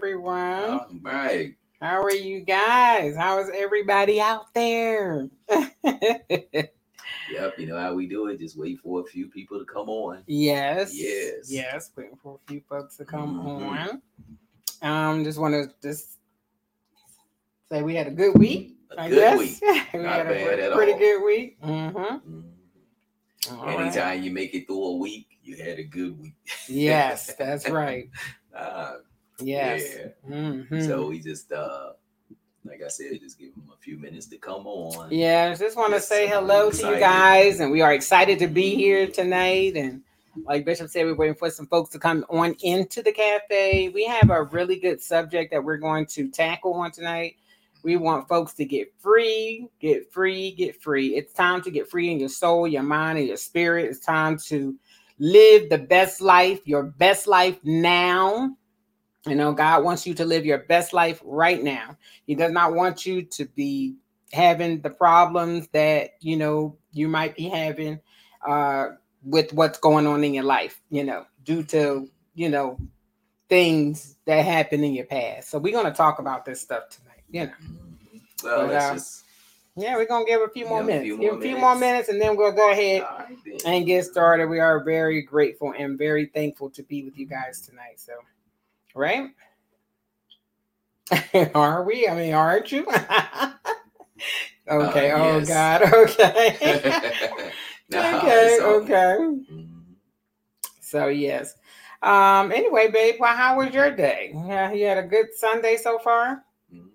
everyone. All right. How are you guys? How is everybody out there? Yep. You know how we do it. Just wait for a few people to come on. yes. Yes. Yes. Waiting for a few folks to come Mhm. on. Um, just want to just say we had a good week. A I good guess. week. we Not had a pretty, all. good week. Mm-hmm. Mhm. All right. Anytime you make it through a week, you had a good week. Yes, that's right. Uh, Yes. Yeah. Mhm. So we just, uh, like I said, just give them a few minutes to come on. Yeah, just want to say hello to you guys, and we are excited to be here tonight. And like Bishop said, we're waiting for some folks to come on into the cafe. We have a really good subject that we're going to tackle on tonight. We want folks to get free, get free, get free. It's time to get free in your soul, your mind, and your spirit. It's time to live the best life, your best life now. You know, God wants you to live your best life right now. He does not want you to be having the problems that you know you might be having uh with what's going on in your life you know due to you know things that happened in your past so we're going to talk about this stuff tonight you know Mhm. Well, But, uh, just. yeah we're going to give a few more minutes few give more a few more minutes. and then we'll go ahead right and get started we are very grateful and very thankful to be with you guys tonight so right are we i mean aren't you okay Uh, oh yes. god okay Nah, okay, okay. Mhm. So yes. Um. Anyway, babe, well, how was your day? Yeah, you had a good Sunday so far. Mhm.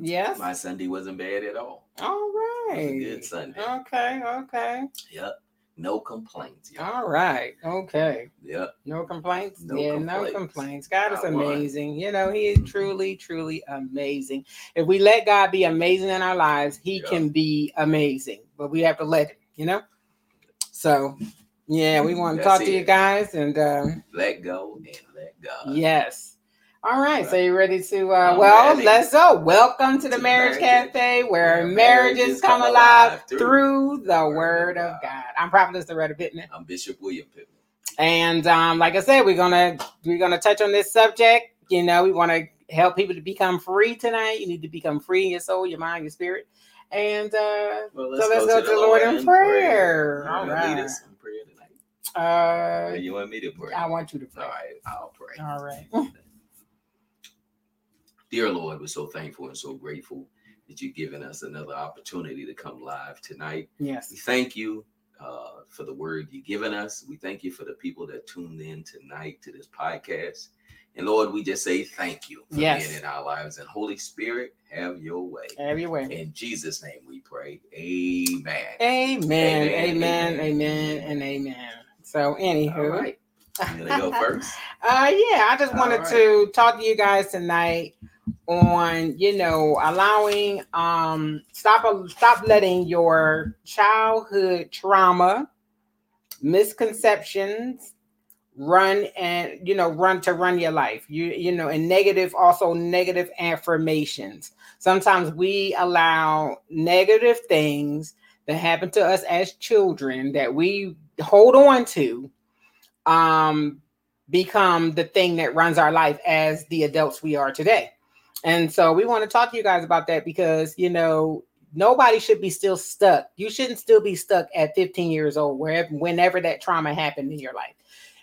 Yes. My Sunday wasn't bad at all. All right. It was a good Sunday. Okay. Okay. Yep. No complaints. y'all. All right. Okay. Yep. No complaints. No yeah, no complaints. complaints. God is one. amazing. You know, He is truly, truly amazing. If we let God be amazing in our lives, He Yeah. can be amazing. But we have to let Him. You know. So, yeah, we want to That's talk to you guys and. um Let go and let God. Yes. All right. So you ready to uh well, ready. let's go. Welcome to the To Marriage Cafe where marriages come alive through, the word of God. I'm Prophetess Loretta Pittman. I'm Bishop William Pittman. And um, like I said, we're gonna we're gonna touch on this subject. You know, we want to help people to become free tonight. You need to become free in your soul, your mind, your spirit. And uh Well, So let's go to the Lord in prayer. You All wanna lead us in prayer tonight? uh you want me to pray? I want you to pray. right, I'll pray. All right. Dear Lord, we're so thankful and so grateful that you've given us another opportunity to come live tonight. Yes. We thank you uh, for the word you've given us. We thank you for the people that tuned in tonight to this podcast. And Lord, we just say thank you for Yes. being in our lives. And Holy Spirit, have your way. Have your way. In Jesus' name we pray. Amen. Amen, Amen, amen, and amen. So, anywho, All right. You gonna go first? uh, yeah, I just wanted to talk to you guys tonight on, you know, allowing, um, stop, stop letting your childhood trauma, misconceptions, run and you know run to run your life. You you know and negative also negative affirmations. Sometimes we allow negative things that happen to us as children that we hold on to um become the thing that runs our life as the adults we are today and so we want to talk to you guys about that because you know nobody should be still stuck. You shouldn't still be stuck at 15 years old wherever whenever that trauma happened in your life.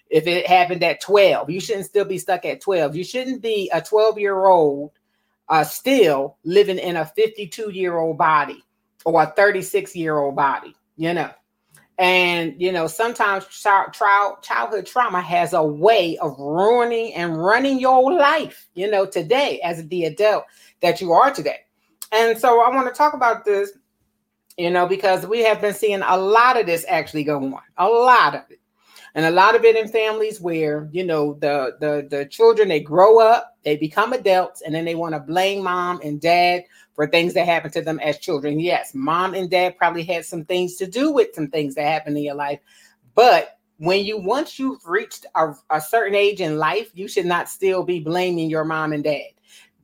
If it happened at 12 you shouldn't still be stuck at 12 you shouldn't be a 12 year old uh, still living in a 52 year old body or a 36 year old body you know and you know sometimes child, child, childhood trauma has a way of ruining and running your life you know today as the adult that you are today. And so i want to talk about this you know because we have been seeing a lot of this actually go on a lot of it and a lot of it in families where you know the the the children they grow up they become adults and then they want to blame mom and dad for things that happened to them as children. Yes mom and dad probably had some things to do with some things that happened in your life but when you once you've reached a, a certain age in life you should not still be blaming your mom and dad.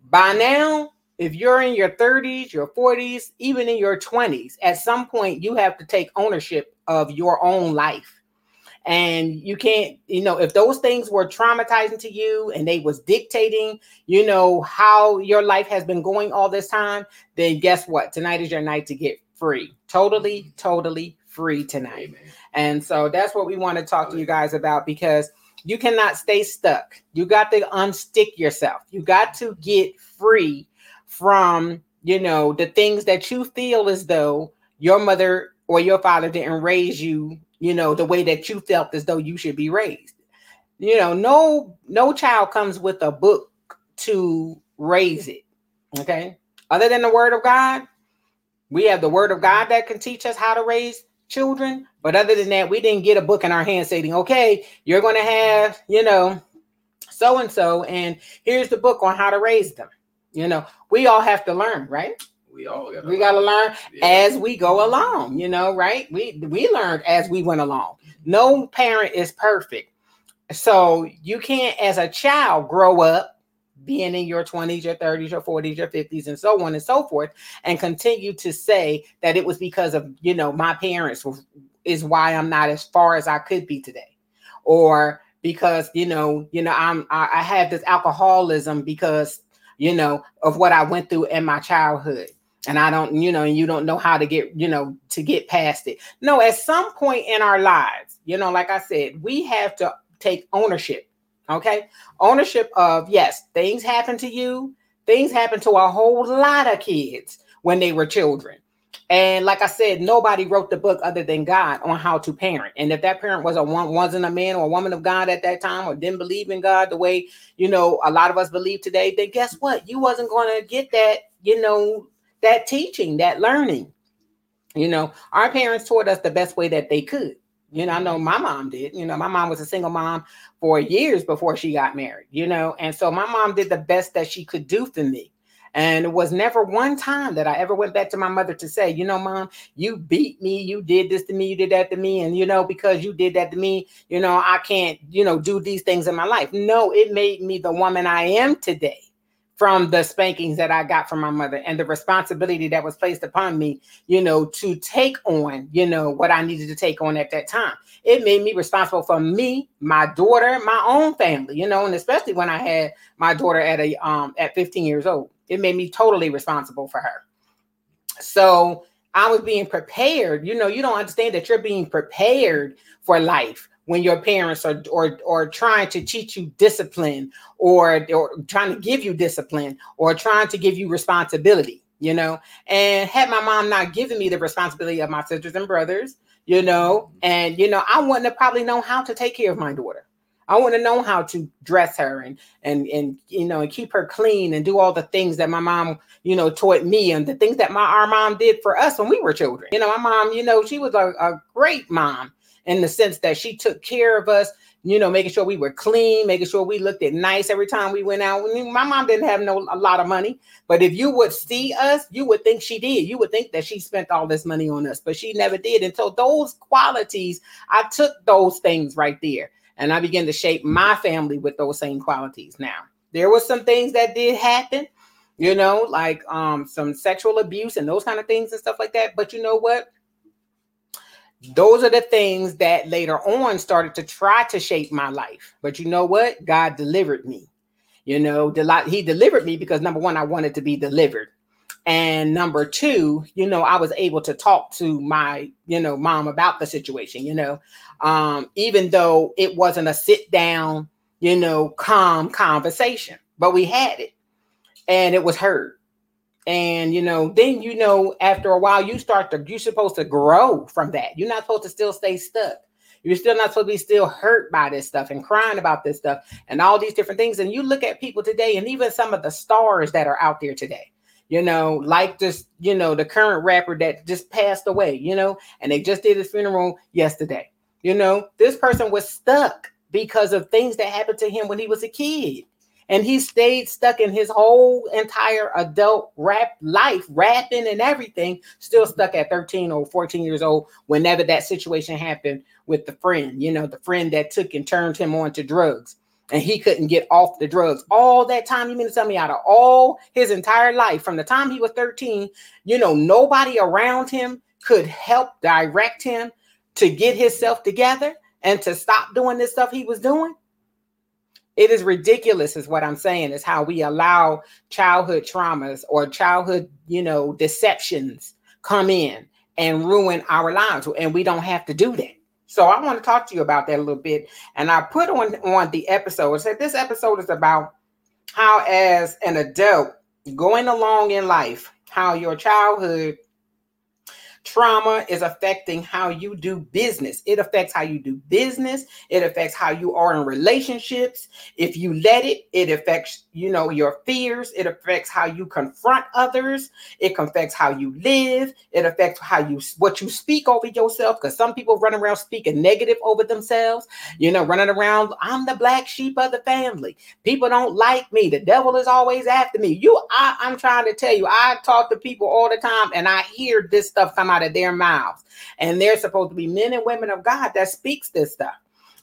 By now if you're in your 30s your 40s even in your 20s at some point you have to take ownership of your own life and you can't you know if those things were traumatizing to you and they was dictating you know how your life has been going all this time then guess what? Tonight is your night to get free. Totally mm-hmm. totally free tonight. Amen. and so that's what we want to talk to you guys about because you cannot stay stuck. You got to unstick yourself. You got to get free from you know the things that you feel as though your mother or your father didn't raise you you know, the way that you felt as though you should be raised. You know, no no child comes with a book to raise it. Okay? Other than the word of God, we have the word of God that can teach us how to raise children, but other than that, we didn't get a book in our hand saying, "Okay, you're going to have, you know, so and so and here's the book on how to raise them." You know, we all have to learn, right? We all got we got to learn yeah. as we go along you know right? We we learned as we went along. No parent is perfect. So you can't as a child grow up being in your 20s your 30s your 40s your 50s and so on and so forth and continue to say that it was because of you know my parents is why i'm not as far as i could be today. Or because you know you know i'm i, I have this alcoholism because you know of what i went through in my childhood and I don't, you know, and you don't know how to get, you know, to get past it. No, at some point in our lives, you know, like I said, we have to take ownership. Okay. Ownership of, yes, things happen to you. Things happen to a whole lot of kids when they were children. And like I said, nobody wrote the book other than God on how to parent. And if that parent was a one wasn't a man or a woman of God at that time or didn't believe in God the way, you know, a lot of us believe today, then guess what? You wasn't going to get that, you know, that teaching, that learning. You know, our parents taught us the best way that they could. You know, I know mm-hmm. my mom did. You know, my mom was a single mom for years before she got married, you know, and so my mom did the best that she could do for me. And it was never one time that I ever went back to my mother to say, you know, mom, you beat me, you did this to me, you did that to me. And, you know, because you did that to me, you know, I can't, you know, do these things in my life. No, it made me the woman I am today from the spankings that I got from my mother and the responsibility that was placed upon me, you know, to take on, you know, what I needed to take on at that time. It made me responsible for me, my daughter, my own family, you know, and especially when I had my daughter at a um at 15 years old. It made me totally responsible for her. So I was being prepared. You know, you don't understand that you're being prepared for life when your parents are or or trying to teach you discipline or or trying to give you discipline or trying to give you responsibility you know? And had my mom not given me the responsibility of my sisters and brothers you know? And you know i wouldn't have probably known how to take care of my daughter. I wouldn't have known how to dress her and and and you know and keep her clean and do all the things that my mom you know taught me and the things that my our mom did for us when we were children. You know my mom you know she was a, a great mom in the sense that she took care of us, you know, making sure we were clean, making sure we looked at nice every time we went out. My mom didn't have no a lot of money, but if you would see us, you would think she did. You would think that she spent all this money on us, but she never did. And so those qualities, I took those things right there and I began to shape my family with those same qualities. Now, there were some things that did happen, you know, like um some sexual abuse and those kind of things and stuff like that. But you know what? Those are the things that later on started to try to shape my life. But you know what? God delivered me. You know, he delivered me because number one, I wanted to be delivered. And number two, you know, I was able to talk to my, you know, mom about the situation, you know, um, even though it wasn't a sit down, you know, calm conversation, but we had it and it was heard and you know then you know after a while you start to you're supposed to grow from that. You're not supposed to still stay stuck. You're still not supposed to be still hurt by this stuff and crying about this stuff and all these different things. And you look at people today and even some of the stars that are out there today you know like this you know the current rapper that just passed away you know and they just did his funeral yesterday. You know this person was stuck because of things that happened to him when he was a kid and he stayed stuck in his whole entire adult rap life, rapping and everything, still stuck at 13 or 14 years old whenever that situation happened with the friend, you know, the friend that took and turned him on to drugs. And he couldn't get off the drugs. All that time, you mean to tell me out of all his entire life, from the time he was 13, you know, nobody around him could help direct him to get himself together and to stop doing this stuff he was doing? It is ridiculous, is what I'm saying, is how we allow childhood traumas or childhood, you know, deceptions come in and ruin our lives. And we don't have to do that. So I want to talk to you about that a little bit. And I put on on the episode, I said this episode is about how as an adult going along in life, how your childhood trauma is affecting how you do business. It affects how you do business. It affects how you are in relationships. If you let it, it affects, you know, your fears. It affects how you confront others. It affects how you live. It affects how you what you speak over yourself. Because some people run around speaking negative over themselves, you know, running around, I'm the black sheep of the family. People don't like me. The devil is always after me. You, I, I'm trying to tell you, I talk to people all the time and I hear this stuff come out out of their mouths. And they're supposed to be men and women of God that speaks this stuff.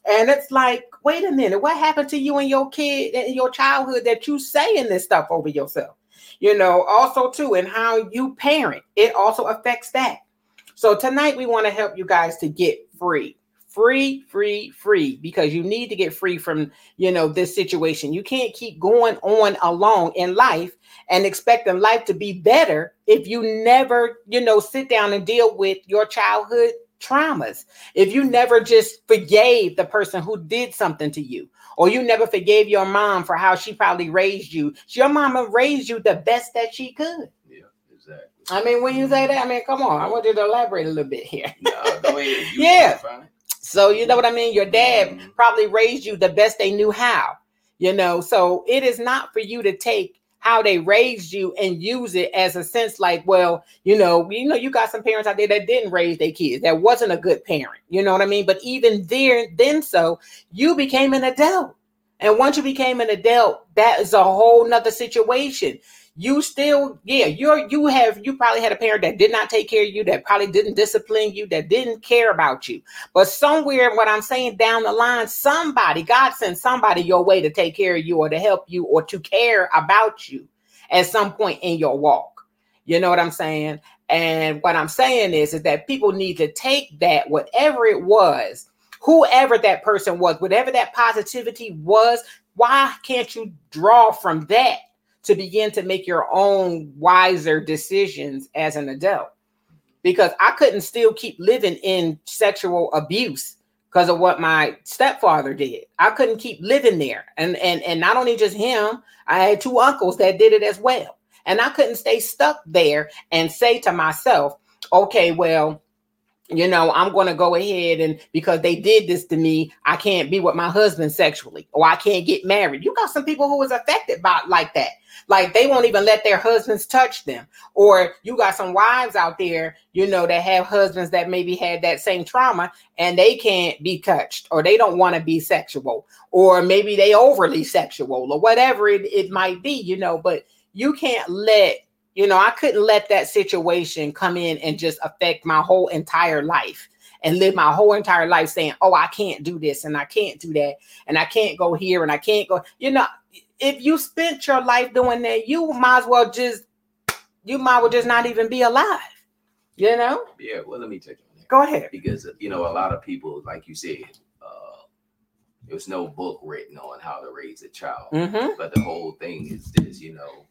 And it's like, wait a minute, what happened to you and your kid in your childhood that you saying this stuff over yourself? You know, also too, and how you parent, it also affects that. So tonight we want to help you guys to get free free free free because you need to get free from you know this situation you can't keep going on along in life and expecting life to be better if you never you know sit down and deal with your childhood traumas. If you never just forgave the person who did something to you or you never forgave your mom for how she probably raised you. Your mama raised you the best that she could. Yeah exactly. I mean when you say that i mean come on. I want you to elaborate a little bit here. No, yeah. So you know what I mean? Your dad mm-hmm. probably raised you the best they knew how, you know. So it is not for you to take how they raised you and use it as a sense like, well, you know, you know, you got some parents out there that didn't raise their kids. That wasn't a good parent. You know what I mean? But even there, then so you became an adult. And once you became an adult, that is a whole nother situation you still, yeah, you're you have you probably had a parent that did not take care of you, that probably didn't discipline you, that didn't care about you. But somewhere, what I'm saying down the line, somebody, God sent somebody your way to take care of you or to help you or to care about you at some point in your walk. You know what I'm saying? And what I'm saying is, is that people need to take that, whatever it was, whoever that person was, whatever that positivity was, why can't you draw from that to begin to make your own wiser decisions as an adult. Because I couldn't still keep living in sexual abuse because of what my stepfather did. I couldn't keep living there. And and and not only just him, I had two uncles that did it as well. And I couldn't stay stuck there and say to myself, okay, well, you know, I'm going to go ahead and because they did this to me, I can't be with my husband sexually or I can't get married. You got some people who was affected by like that. Like they won't even let their husbands touch them. Or you got some wives out there, you know, that have husbands that maybe had that same trauma and they can't be touched or they don't want to be sexual or maybe they overly sexual or whatever it, it might be, you know, but you can't let you know, I couldn't let that situation come in and just affect my whole entire life and live my whole entire life saying, oh, I can't do this and I can't do that and I can't go here and I can't go. You know, if you spent your life doing that, you might as well just, you might well just not even be alive. You know? Yeah. Well, let me take it. Go ahead. Because, you know, a lot of people, like you said, uh, there's no book written on how to raise a child. Mm-hmm. But the whole thing is this, you know,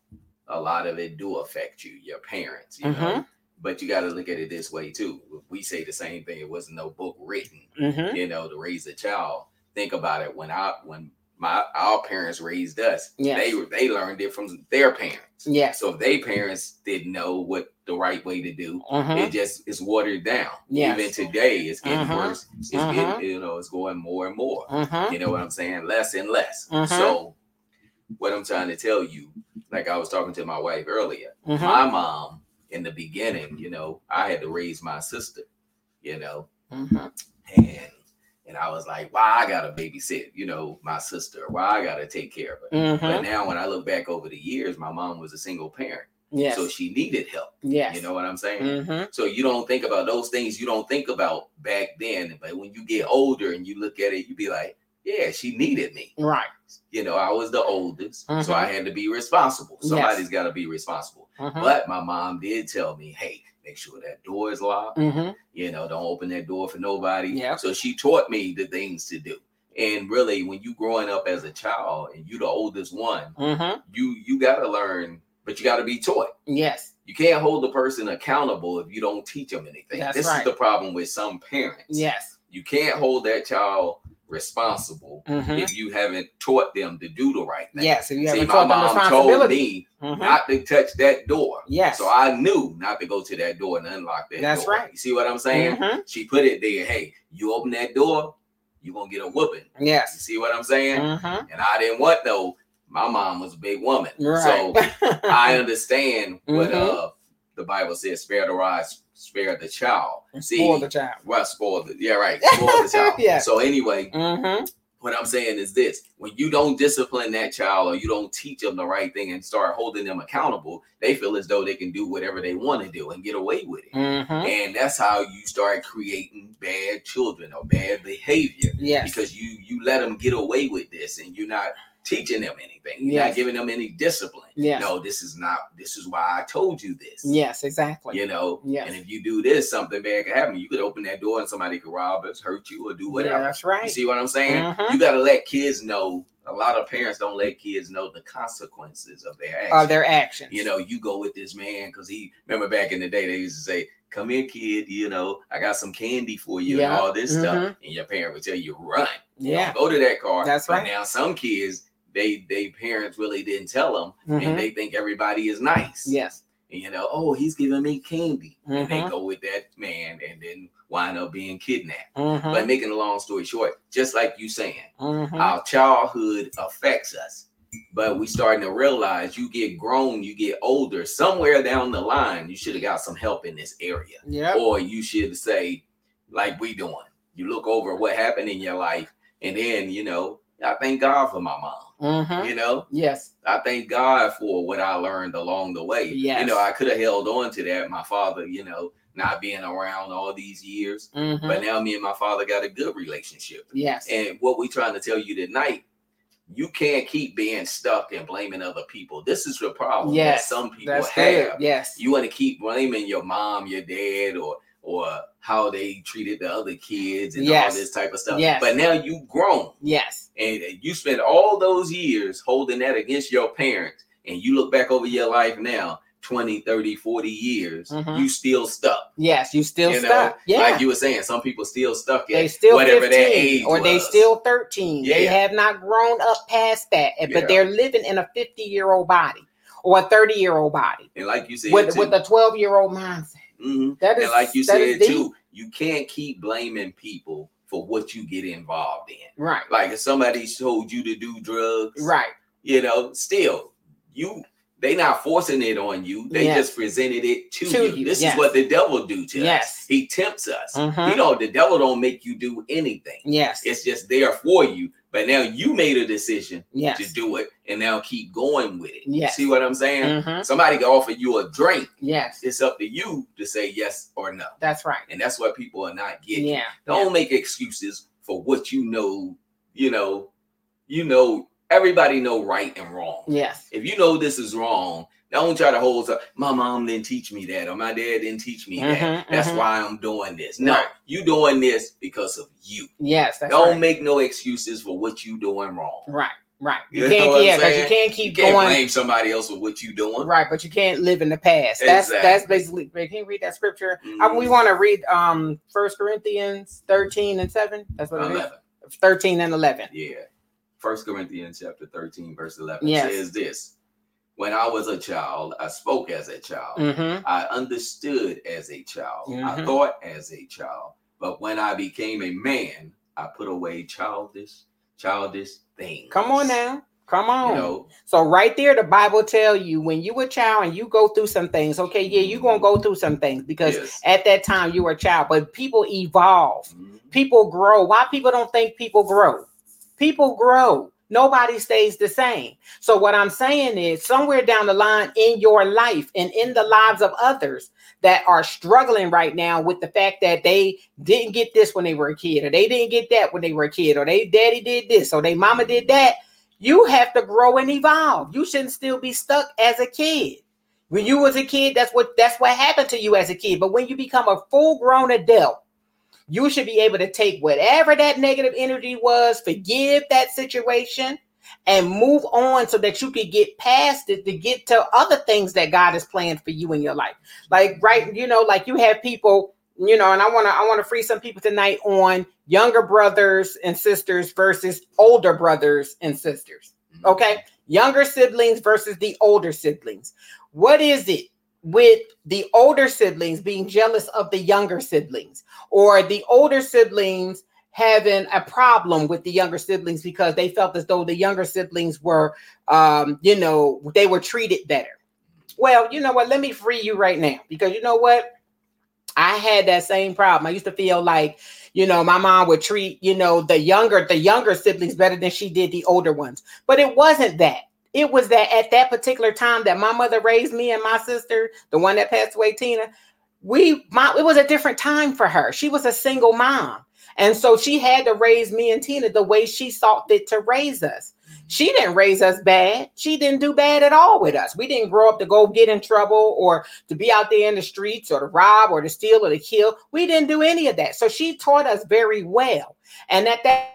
a lot of it do affect you, your parents, you mm-hmm. know. But you got to look at it this way too. We say the same thing. It wasn't no book written, mm-hmm. you know, to raise a child. Think about it. When I when my our parents raised us, they they learned it from their parents. Yeah. So if their parents didn't know what the right way to do, mm-hmm. it just is watered down. Yes. Even today, it's getting mm-hmm. worse. It's mm-hmm. getting, you know, it's going more and more. Mm-hmm. You know what I'm saying? Less and less. Mm-hmm. So what I'm trying to tell you, like I was talking to my wife earlier, mm-hmm. my mom in the beginning, you know, I had to raise my sister, you know, mm-hmm. and and I was like, why I gotta babysit, you know, my sister, why I gotta take care of her. Mm-hmm. But now when I look back over the years, my mom was a single parent. Yes. So she needed help. Yes. You know what I'm saying? Mm-hmm. So you don't think about those things you don't think about back then. But when you get older and you look at it, you be like, yeah, she needed me. Right. You know, I was the oldest, mm-hmm. so I had to be responsible. Somebody's yes. got to be responsible. Mm-hmm. But my mom did tell me, hey, make sure that door is locked. Mm-hmm. You know, don't open that door for nobody. Yeah. So she taught me the things to do. And really, when you growing up as a child and you the oldest one, Mm-hmm. you you gotta learn, but you gotta be taught. Yes. You can't hold the person accountable if you don't teach them anything. That's this right. is the problem with some parents. Yes. You can't hold that child responsible Mm-hmm. if you haven't taught them to do the right thing. Yes. If you haven't my taught them mom told responsibility. me Mhm. not to touch that door. Yes. So I knew not to go to that door and unlock that That's door. right. You see what I'm saying? Mhm. She put it there. Hey, you open that door, you're gonna get a whooping. Yes. You see what I'm saying? Mhm. And I didn't want no. My mom was a big woman, Right. so I understand what Mhm. uh the Bible says: "Spare the rod, spare the child." See, Spoil the child. well, spoil the yeah, right, spoil the child. Yeah. So anyway, Mm-hmm. what I'm saying is this: when you don't discipline that child or you don't teach them the right thing and start holding them accountable, they feel as though they can do whatever they want to do and get away with it. Mm-hmm. And that's how you start creating bad children or bad behavior Yes. because you you let them get away with this and you're not teaching them anything. You're not giving them any discipline. Yes. No, this is not. This is why I told you this. Yes. Exactly. You know. Yes. And if you do this, something bad could happen. You could open that door and somebody could rob us, hurt you, or do Yeah, whatever. that's You right. see what I'm saying? Mhm. You got to let kids know. A lot of parents don't let kids know the consequences of their actions. Of their actions. You know, you go with this man because he remember back in the day they used to say, "Come here, kid. You know, I got some candy for you Yeah. and all this stuff." Mhm. And your parent would tell you, "Run, Yeah. Don't go to that car." That's but right. Now some kids, they they parents really didn't tell them, Mhm. and they think everybody is nice. Yes. And you know, oh, he's giving me candy, and they Mhm. go with that man, and then wind up being kidnapped. Mm-hmm. But making a long story short, just like you saying, Mm-hmm. our childhood affects us but we starting to realize you get grown you get older somewhere down the line you should have got some help in this area Yep. or you should say like we doing you look over what happened in your life and then you know i thank god for my mom Mm-hmm. you know Yes. i thank god for what i learned along the way Yes. you know i could have held on to that my father you know not being around all these years Mm-hmm. but now me and my father got a good relationship yes. and what we're trying to tell you tonight, you can't keep being stuck and blaming other people. This is the problem yes. that some people have. good. Yes. You want to keep blaming your mom, your dad, or or how they treated the other kids and Yes. all this type of stuff. Yes. But now you've grown yes. and you spent all those years holding that against your parents, and you look back over your life now, 20, 30, 40 years, Mhm. you still stuck. Yes. You still You know, stuck. Yeah. Like you were saying, some people still stuck they still whatever 15 their age or they still 13 they have not grown up past that and- Yeah. but they're living in a 50 year old body or a 30 year old body and like you said, with, too, with a 12 year old mindset Mhm. that is and like you said too, you can't keep blaming people for what you get involved in. right Like if somebody told you to do drugs, right you know, still you they not forcing it on you. They Yes. just presented it to, To you. you, This yes. is what the devil do to us. Yes. He tempts us. Mhm. You know, the devil don't make you do anything. yes It's just there for you. But now you made a decision yes to do it and now keep going with it. Yes. See what I'm saying? Mhm. Somebody can offer you a drink. yes It's up to you to say yes or no. that's right And that's what people are not getting. yeah Don't make excuses for what you know. You know, you know, everybody know right and wrong. yes If you know this is wrong, don't try to hold up. My mom didn't teach me that, or my dad didn't teach me that. Mhm, That's mhm. why I'm doing this. No, Right. You doing this because of you. yes that's don't right. make no excuses for what you doing wrong. right right You you can't yeah because you can't You keep can't going blame somebody else for what you doing. right but you can't live in the past that's that's basically can you read that scripture Uh, we Mhm. want to read um First Corinthians 13 and 7. That's what it 11. is. 13 and 11. Yeah. First Corinthians chapter 13, verse 11 Yes. says this. When I was a child, I spoke as a child. Mm-hmm. I understood as a child. I Mhm. thought as a child. But when I became a man, I put away childish, childish things. Come on now. Come on. You know, so right there, the Bible tell you when you a child and you go through some things. Okay, yeah, you're gonna go through some things because yes. at that time you were a child. But people evolve. Mhm. People grow. Why people don't think people grow? People grow. Nobody stays the same. So what I'm saying is somewhere down the line in your life and in the lives of others that are struggling right now with the fact that they didn't get this when they were a kid or they didn't get that when they were a kid or they daddy did this or they mama did that, you have to grow and evolve. You shouldn't still be stuck as a kid. When you was a kid, that's what that's what happened to you as a kid. But when you become a full-grown adult, you should be able to take whatever that negative energy was, forgive that situation, and move on so that you could get past it to get to other things that God has planned for you in your life. Like right, you know, like you have people, you know, and I want to I want to free some people tonight on younger brothers and sisters versus older brothers and sisters. Mm-hmm. Okay? Younger siblings versus the older siblings. What is it with the older siblings being jealous of the younger siblings or the older siblings having a problem with the younger siblings because they felt as though the younger siblings were um you know they were treated better. Well you know what? Let me free you right now because you know what? I had that same problem. I used to feel like you know my mom would treat you know the younger the younger siblings better than she did the older ones. But it wasn't that. It was that at that particular time that my mother raised me and my sister, the one that passed away, Tina, we my it was a different time for her. She was a single mom. And so she had to raise me and Tina the way she saw fit to raise us. She didn't raise us bad. She didn't do bad at all with us. We didn't grow up to go get in trouble or to be out there in the streets or to rob or to steal or to kill. We didn't do any of that. So she taught us very well. And at that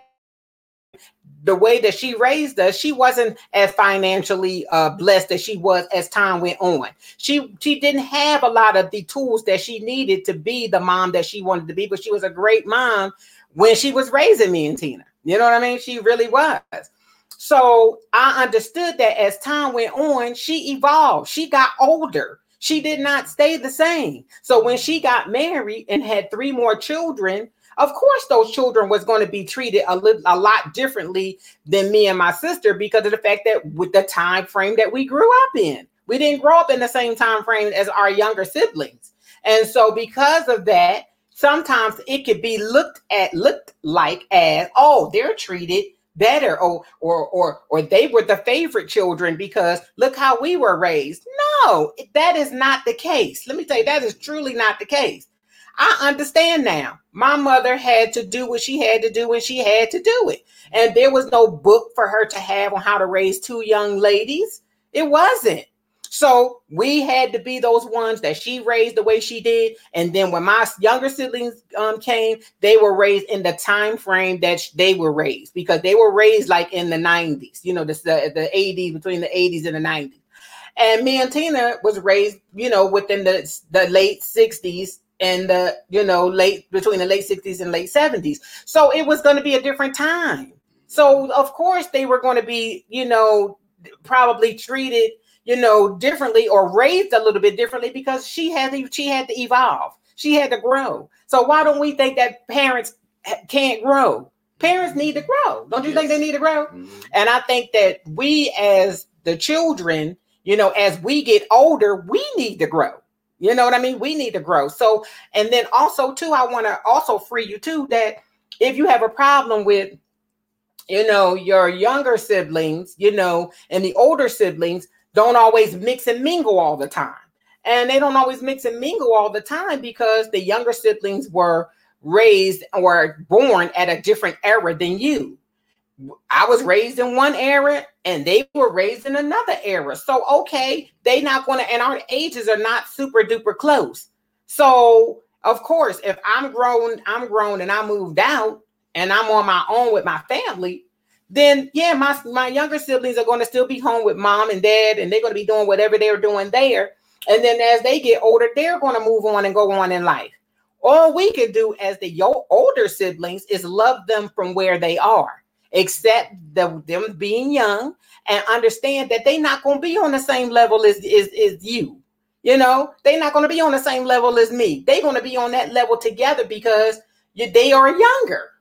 the way that she raised us, she wasn't as financially uh, blessed as she was as time went on. She she didn't have a lot of the tools that she needed to be the mom that she wanted to be, but she was a great mom when she was raising me and Tina. You know what I mean? She really was. So I understood that as time went on, she evolved. She got older. She did not stay the same. So when she got married and had three more children, of course those children was going to be treated a, little, a lot differently than me and my sister because of the fact that with the time frame that we grew up in we didn't grow up in the same time frame as our younger siblings and so because of that sometimes it could be looked at looked like as oh they're treated better or or or or they were the favorite children because look how we were raised no that is not the case let me tell you that is truly not the case I understand now. My mother had to do what she had to do when she had to do it. And there was no book for her to have on how to raise two young ladies. It wasn't. So we had to be those ones that she raised the way she did. And then when my younger siblings um, came, they were raised in the time frame that they were raised because they were raised like in the 90s, you know, the, the, the 80s, between the 80s and the 90s. And me and Tina was raised, you know, within the, the late 60s and the you know late between the late 60s and late 70s so it was going to be a different time so of course they were going to be you know probably treated you know differently or raised a little bit differently because she had to she had to evolve she had to grow so why don't we think that parents can't grow parents need to grow don't you yes. think they need to grow mm-hmm. and i think that we as the children you know as we get older we need to grow you know what I mean? We need to grow. So, and then also too, I want to also free you too that if you have a problem with, you know, your younger siblings, you know, and the older siblings don't always mix and mingle all the time. And they don't always mix and mingle all the time because the younger siblings were raised or born at a different era than you. I was raised in one era and they were raised in another era. So okay, they not going to and our ages are not super duper close. So of course, if I'm grown, I'm grown and I moved out and I'm on my own with my family, then yeah, my my younger siblings are going to still be home with mom and dad and they're going to be doing whatever they're doing there. And then as they get older, they're going to move on and go on in life. All we can do as the your older siblings is love them from where they are accept the, them being young and understand that they're not going to be on the same level as, as, as you. You know, they're not going to be on the same level as me. They're going to be on that level together because you, they are younger.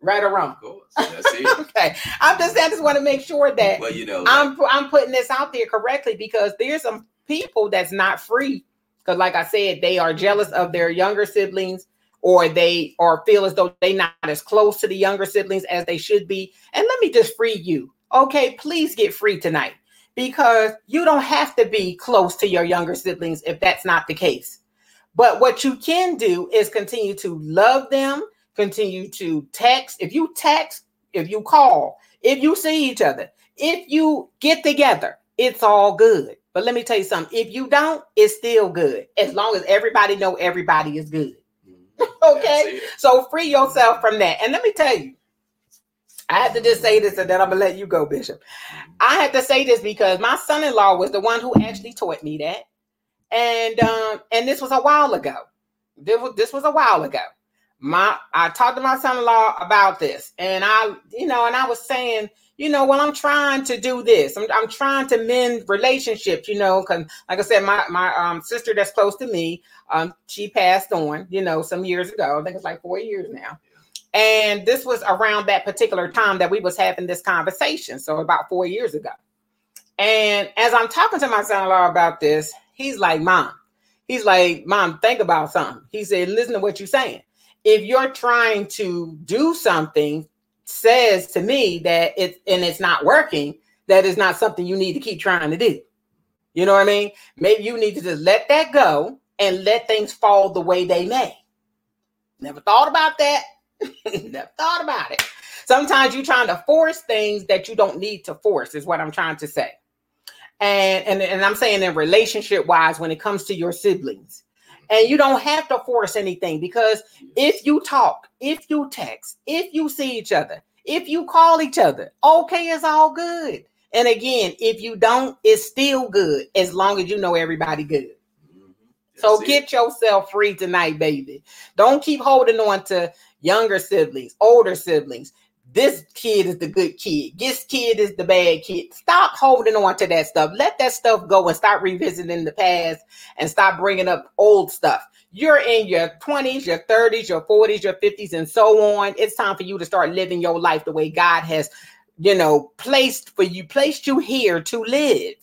Right or wrong? Of course. That's it. okay. I'm just I just want to make sure that well, you know, I'm I'm putting this out there correctly because there's some people that's not free. Because like I said, they are jealous of their younger siblings or they or feel as though they're not as close to the younger siblings as they should be. And let me just free you. Okay, please get free tonight because you don't have to be close to your younger siblings if that's not the case. But what you can do is continue to love them, continue to text. If you text, if you call, if you see each other, if you get together, it's all good. But let me tell you something. If you don't, it's still good. As long as everybody know everybody is good. okay. So free yourself from that. And let me tell you, I have to just say this and then I'm gonna let you go, Bishop. I have to say this because my son-in-law was the one who actually taught me that. And um, and this was a while ago. This was this was a while ago. My I talked to my son-in-law about this, and I, you know, and I was saying, you know, well, I'm trying to do this. I'm, I'm trying to mend relationships, you know, because like I said, my my um sister that's close to me, um, she passed on, you know, some years ago. I think it's like four years now. And this was around that particular time that we was having this conversation. So about four years ago. And as I'm talking to my son-in-law about this, he's like, Mom, he's like, Mom, think about something. He said, listen to what you're saying. If you're trying to do something, says to me that it's and it's not working, that is not something you need to keep trying to do. You know what I mean? Maybe you need to just let that go and let things fall the way they may. Never thought about that. Never thought about it. Sometimes you're trying to force things that you don't need to force, is what I'm trying to say. And, and, and I'm saying in relationship wise, when it comes to your siblings, and you don't have to force anything because if you talk, if you text, if you see each other, if you call each other, okay, it's all good. And again, if you don't, it's still good as long as you know everybody good. Mm-hmm. So get yourself free tonight, baby. Don't keep holding on to younger siblings, older siblings. This kid is the good kid. This kid is the bad kid. Stop holding on to that stuff. Let that stuff go and stop revisiting the past and stop bringing up old stuff. You're in your 20s, your 30s, your 40s, your 50s, and so on. It's time for you to start living your life the way God has, you know, placed for you, placed you here to live.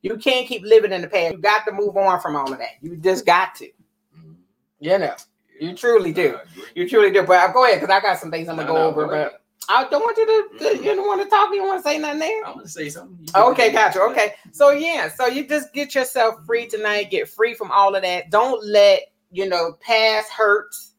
You can't keep living in the past. You got to move on from all of that. You just got to. Mm-hmm. You know. You truly do. You truly do. But go ahead, because I got some things I'm gonna go over. But I don't want you to, to mm-hmm. you don't want to talk. You want to say nothing there? I'm gonna say something. Okay, gotcha. Okay, so yeah, so you just get yourself free tonight. Get free from all of that. Don't let you know past hurts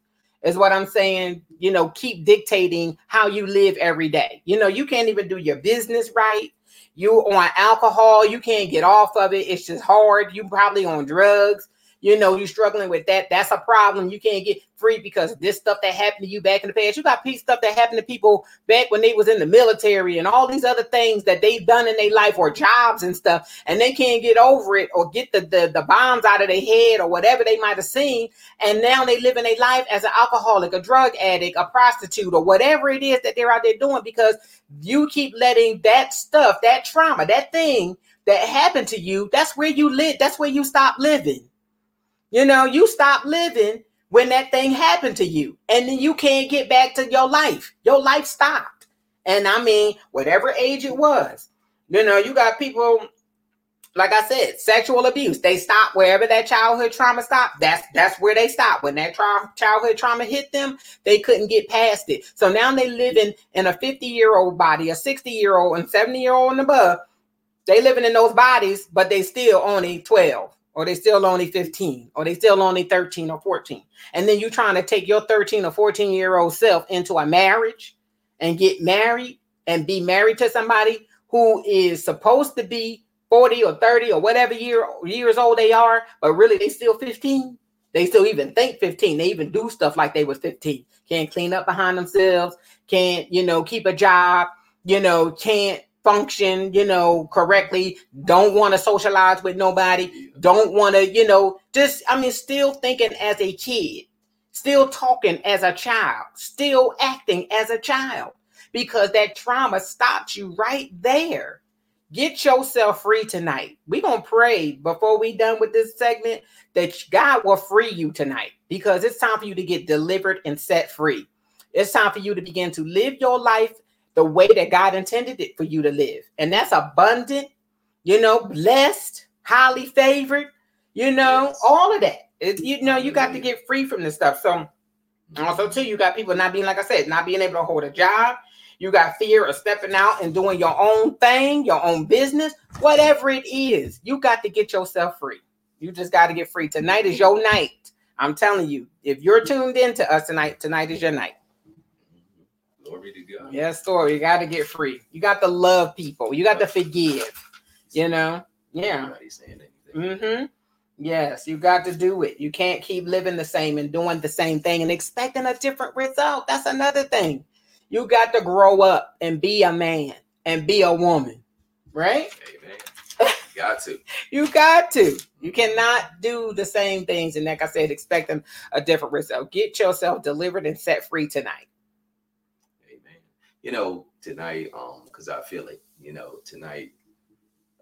is what I'm saying. You know, keep dictating how you live every day. You know, you can't even do your business right. You on alcohol, you can't get off of it. It's just hard. You probably on drugs you know, you're struggling with that. That's a problem. You can't get free because this stuff that happened to you back in the past. You got stuff that happened to people back when they was in the military and all these other things that they've done in their life or jobs and stuff, and they can't get over it or get the, the, the bombs out of their head or whatever they might have seen. And now they live in a life as an alcoholic, a drug addict, a prostitute, or whatever it is that they're out there doing because you keep letting that stuff, that trauma, that thing that happened to you, that's where you live, that's where you stop living. You know, you stop living when that thing happened to you, and then you can't get back to your life. Your life stopped. And I mean, whatever age it was, you know, you got people, like I said, sexual abuse. They stop wherever that childhood trauma stopped. That's that's where they stop. When that tra- childhood trauma hit them, they couldn't get past it. So now they living in a 50 year old body, a 60 year old, and 70 year old and above. They living in those bodies, but they still only 12 or they still only 15 or they still only 13 or 14 and then you're trying to take your 13 or 14 year old self into a marriage and get married and be married to somebody who is supposed to be 40 or 30 or whatever year years old they are but really they still 15 they still even think 15 they even do stuff like they was 15 can't clean up behind themselves. Can't you know keep a job. You know can't function, you know, correctly, don't want to socialize with nobody, don't want to, you know, just, I mean, still thinking as a kid, still talking as a child, still acting as a child, because that trauma stops you right there. Get yourself free tonight. We're going to pray before we done with this segment that God will free you tonight because it's time for you to get delivered and set free. It's time for you to begin to live your life the way that God intended it for you to live. And that's abundant, you know, blessed, highly favored, you know, yes. all of that. It, you know, you got to get free from this stuff. So also too, you got people not being, like I said, not being able to hold a job. You got fear of stepping out and doing your own thing, your own business, whatever it is. You got to get yourself free. You just got to get free. Tonight is your night. I'm telling you, if you're tuned in to us tonight, tonight is your night. Glory to God. Yes, Lord. You got to get free. You got to love people. You got to forgive. You know, Yeah. Nobody's saying anything. Mm-hmm. Yes, you got to do it. You can't keep living the same and doing the same thing and expecting a different result. That's another thing. You got to grow up and be a man and be a woman, right? Amen. Got to. You got to. You cannot do the same things and, like I said, expecting a different result. Get yourself delivered and set free tonight. You know, tonight, um, because I feel it, you know, tonight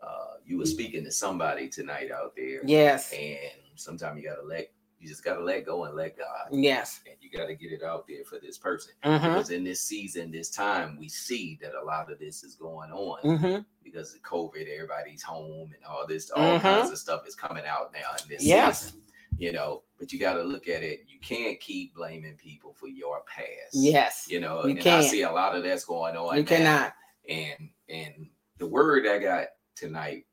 uh, you were speaking to somebody tonight out there. Yes. And sometimes you gotta let you just gotta let go and let God. Yes. And you gotta get it out there for this person. Mm-hmm. Because in this season, this time, we see that a lot of this is going on Mm-hmm. because of COVID, everybody's home and all this, all Mhm. kinds of stuff is coming out now in this Yes. season. You know, but you gotta look at it. You can't keep blaming people for your past. Yes. You know, You and can't. see a lot of that's going on. You now cannot. and and the word I got tonight,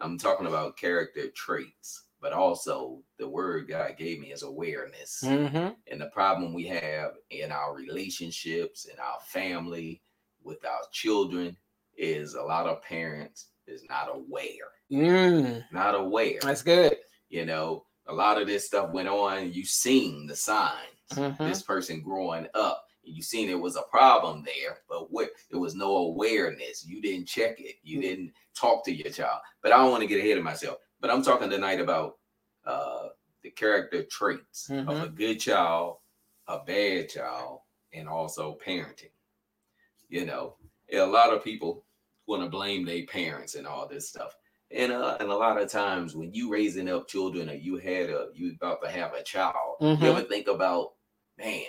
I'm talking about character traits, but also the word God gave me is awareness. Mm-hmm. And the problem we have in our relationships, in our family, with our children, is a lot of parents is not aware, Mm. not aware. That's good. You know, a lot of this stuff went on. You seen the signs. Mhm. This person growing up, you seen it was a problem there, but what there was no awareness. You didn't check it. You Mm. didn't talk to your child. But I don't want to get ahead of myself. But I'm talking tonight about uh, the character traits of Mhm. a good child, a bad child, and also parenting. You know, a lot of people want to blame their parents and all this stuff. And uh, and a lot of times when you raising up children or you had a you about to have a child, Mhm. you ever think about, man,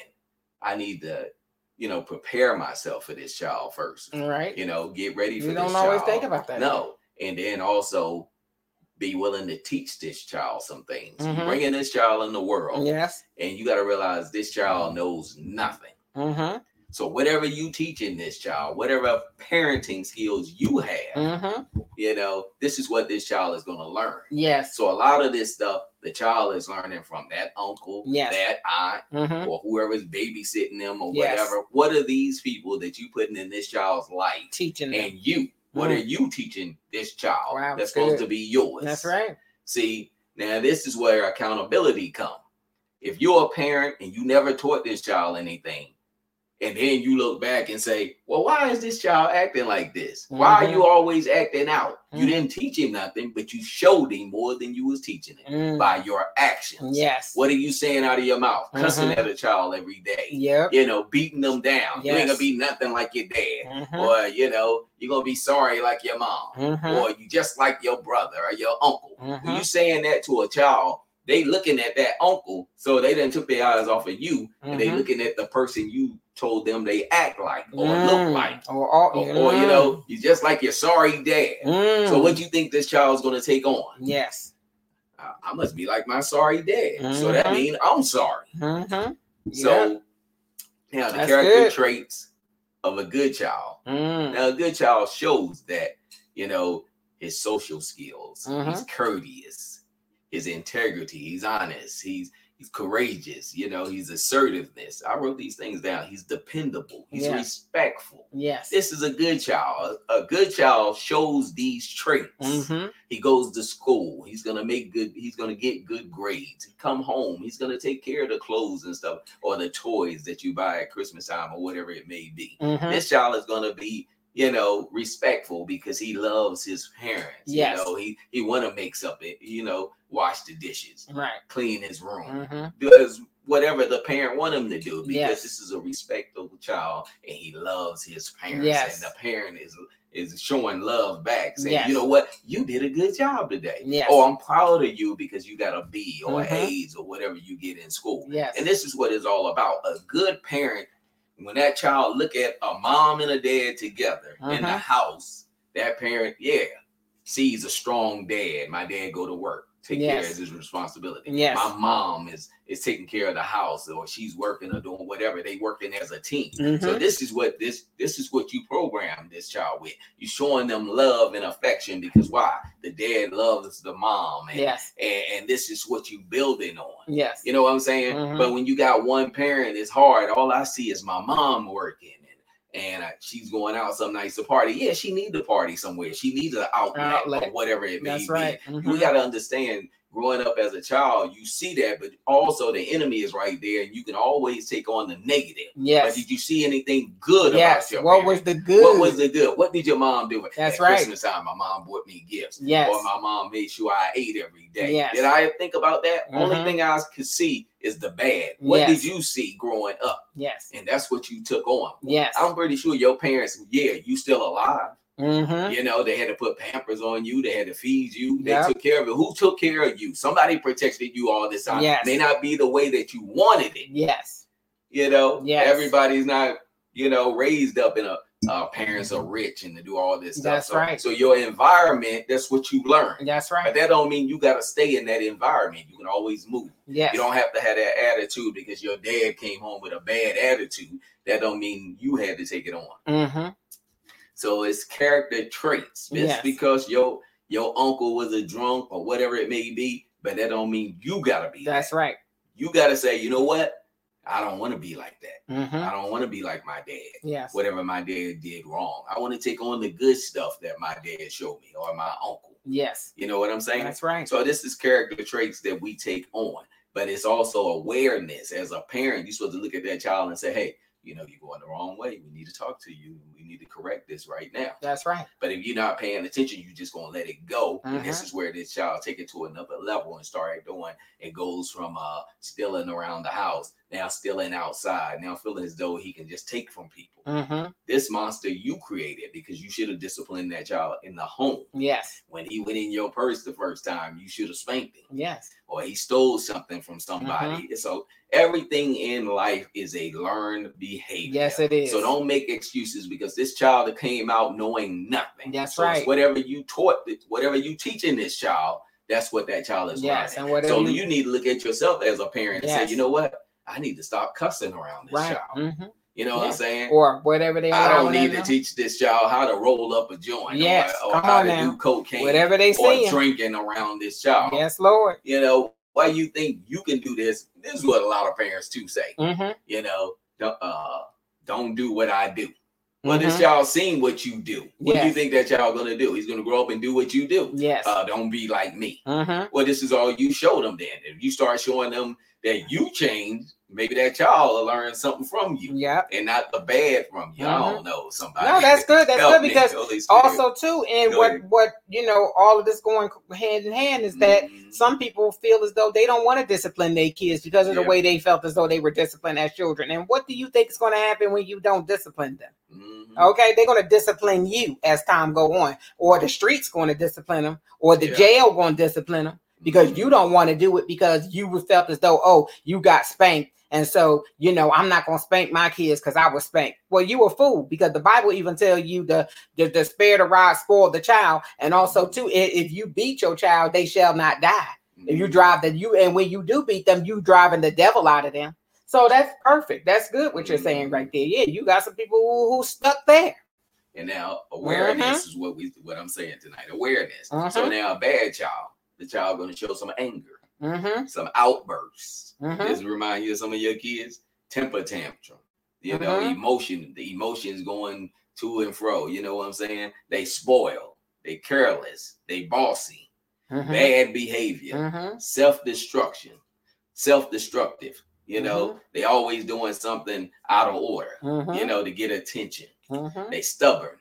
I need to, you know, prepare myself for this child first. Right. You know, get ready for You this don't always child. think about that. No, and then also be willing to teach this child some things. Mhm. Bringing this child in the world, Yes. and you got to realize this child knows nothing. Mm-hmm. So whatever you teach in this child, whatever parenting skills you have, Mm-hmm. you know, this is what this child is going to learn. Yes. So a lot of this stuff, the child is learning from that uncle, Yes. that aunt, Mm-hmm. or whoever's babysitting them or Yes. whatever. What are these people that you putting in this child's life? Teaching them. And you, what Mm. are you teaching this child Wow, that's supposed to be yours? That's right. See, now this is where accountability come. If you're a parent and you never taught this child anything, and then you look back and say, "Well, why is this child acting like this? Why are you always acting out? You Mhm. didn't teach him nothing, but you showed him more than you was teaching him Mm. by your actions. Yes. What are you saying out of your mouth? Cussing Mhm. at a child every day. Yep. You know, beating them down. You ain't gonna be nothing like your dad. Mm-hmm. Or, you know, you're gonna be sorry like your mom Mm-hmm. or you just like your brother or your uncle. When you saying that to a child, they looking at that uncle, so they didn't took their eyes off of you, and they Mhm. looking at the person you told them they act like or Mm. look like, Or, or, or, or, you know, you just like your sorry dad. Mm. So what do you think this child's gonna take on? Yes. I, I must be like my sorry dad. So that Mhm. means I'm sorry. Mm-hmm. So now the That's character good. traits of a good child. Mm. Now, a good child shows that, you know, his social skills, he's Mhm. courteous, his integrity, he's honest, he's he's courageous, you know, he's assertiveness. I wrote these things down. He's dependable, he's Yeah. respectful. Yes. This is a good child. A, good child shows these traits. Mm-hmm. He goes to school. He's gonna make good. He's gonna get good grades. He come home. He's gonna take care of the clothes and stuff, or the toys that you buy at Christmas time, or whatever it may be Mm-hmm. this child is to be you know respectful because he loves his parents Yes. you know he he want to make something you know wash the dishes Right. clean his room Mm-hmm. does whatever the parent want him to do because Yes. this is a respectable child and he loves his parents Yes. and the parent is is showing love back saying Yes. you know what you did a good job today Yes. oh i'm proud of you because you got a b or Mhm. a's or whatever you get in school Yes. and this is what it's all about. A good parent, when that child look at a mom and a dad together in the Mhm. house, that parent, yeah, sees a strong dad. My dad go to work, take care Yes. of his responsibility. Yes. My mom is is taking care of the house or she's working or doing whatever. They working as a team. So Mhm. this is what this this is what you program this child with. You showing them love and affection because why? The dad loves the mom and, Yes. and, and this is what you building on. Yes. You know what I'm saying? Mhm. But when you got one parent, it's hard. All I see is my mom working and uh, she's going out some nights to party. Yeah, she needs to party somewhere. She needs an outlet, outlet. or whatever it may That's be. right. Mm-hmm. We got to understand growing up as a child, you see that, but also the enemy is right there, and you can always take on the negative. Yes. But did you see anything good yes. about your What parents? was the good? What was the good? What did your mom do? That's At right. Christmas time, my mom bought me gifts. Yes. Or my mom made sure I ate every day. Yes. Did I think about that? Only Mhm. thing I could see is the bad. What Yes. did you see growing up? Yes. And that's what you took on. Yes. I'm pretty sure your parents, yeah, you still alive. Mm-hmm. You know, they had to put pampers on you, they had to feed you, they Yep. took care of it. Who took care of you? Somebody protected you all this time. Yes. May not be the way that you wanted it. Yes. You know, Yes. everybody's not, you know, raised up in a uh, parents are rich and to do all this stuff. That's so, right. So your environment, that's what you learn. That's right. But that don't mean you got to stay in that environment. You can always move. Yes. You don't have to have that attitude because your dad came home with a bad attitude. That don't mean you had to take it on. Mm-hmm. So it's character traits. Just Yes. because your your uncle was a drunk or whatever it may be, but that don't mean you gotta be. That's that. right. You gotta say, you know what? I don't want to be like that. Mm-hmm. I don't want to be like my dad. Yes. Whatever my dad did wrong, I want to take on the good stuff that my dad showed me or my uncle. Yes. You know what I'm saying? That's right. So this is character traits that we take on, but it's also awareness. As a parent, you're supposed to look at that child and say, "Hey, you know, you're going the wrong way. We need to talk to you. We need to correct this right now." That's right. But if you're not paying attention, you're just gonna let it go. And this Mhm. is where this child take it to another level and start doing. It goes from uh stealing around the house, now stealing outside, now feeling as though he can just take from people. Mm-hmm. This monster you created because you should have disciplined that child in the home. Yes. When he went in your purse the first time, you should have spanked him Yes. or he stole something from somebody. Mm-hmm. So everything in life is a learned behavior. Yes, it is. So don't make excuses because this child came out knowing nothing. That's So right. whatever you taught, whatever you teaching this child, that's what that child is Yes. learning. And whatever. So you, you need to look at yourself as a parent and say, you know what? I need to stop cussing around this right. child. Mm-hmm. You know what I'm saying? Or whatever they. I don't need to teach this child how to roll up a joint Yes, or, or how to now. do cocaine Whatever they or say. drinking around this child. Yes, Lord. You know, why you think you can do this? This is what a lot of parents too say. Mm-hmm. You know, don't, uh, don't do what I do. Well, this Mhm. child seen what you do. What do you think that child gonna do? He's gonna grow up and do what you do. Yes. Uh, don't be like me. mm-hmm. Well, this is all you show them. Then, if you start showing them that you changed, maybe that child will learn something from you Yep. and not the bad from you. I Mhm. don't know somebody. No, that's good. That's good because also too, and Go what ahead. what you know, all of this going hand in hand is that Mhm. some people feel as though they don't want to discipline their kids because of the way they felt as though they were disciplined as children. And what do you think is going to happen when you don't discipline them? Mhm. Okay, they're going to discipline you as time go on, or the streets going to discipline them, or the Yeah. jail going to discipline them because you don't want to do it because you felt as though oh you got spanked. And so, you know, I'm not gonna spank my kids because I was spanked. Well, you a fool because the Bible even tell you the the, the spare the rod spoil the child, and also too, if you beat your child, they shall not die. If you Mhm. drive the you and when you do beat them, you driving the devil out of them. So that's perfect. That's good what you're saying right there. Yeah, you got some people who, who stuck there. And now awareness Mm-hmm. is what we what I'm saying tonight. Awareness. So Mhm. now a bad child, the child going to show some anger, Mm-hmm. some outbursts. Mhm. Just remind you of some of your kids, temper tantrum. You know, Mhm. emotion, the emotions going to and fro. You know what I'm saying? They spoil, they careless, they bossy, Mm-hmm. bad behavior, Mm-hmm. self-destruction, self-destructive. You know, they always doing something out of order, Mm-hmm. you know, to get attention. Mm-hmm. They stubborn.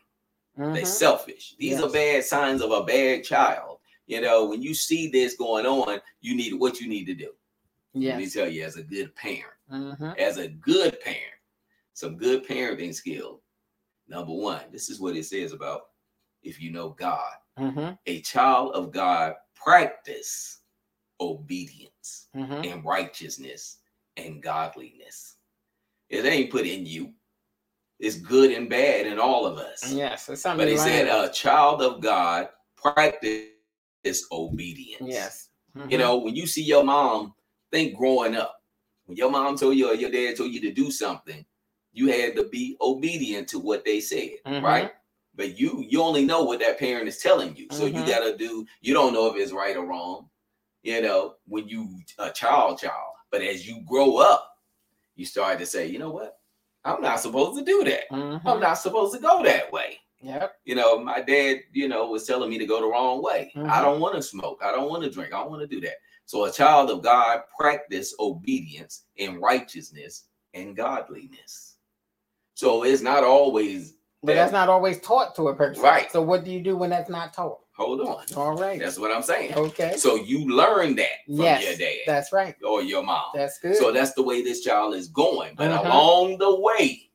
They selfish. These are bad signs of a bad child. You know, when you see this going on, you need what you need to do. Let me tell you, as a good parent, Mm-hmm. as a good parent, some good parenting skill. Number one, this is what it says about if you know God. Mm-hmm. A child of God practice obedience Mm-hmm. and righteousness and godliness. It ain't put in you. It's good and bad in all of us. Yes. It's something But he to said, a child of God practice obedience. yes. You Mhm. know, when you see your mom, think growing up, when your mom told you or your dad told you to do something, you had to be obedient to what they said, Mhm. right? But you you only know what that parent is telling you. So you Mhm. gotta do, you don't know if it's right or wrong, you know, when you a child child. But as you grow up, you start to say, you know what? I'm not supposed to do that. I'm not supposed to go that way. Yep. You know, my dad, you know, was telling me to go the wrong way. I Mhm. don't want to smoke. I don't want to drink. I don't want to do that. So a child of God practice obedience and righteousness and godliness. So it's not always But that's not always taught to a person. Right. So what do you do when that's not taught? hold on. All right. That's what I'm saying. okay. So you learn that from Yes, your dad That's right. or your mom. That's good. So that's the way this child is going. But Mhm. along the way,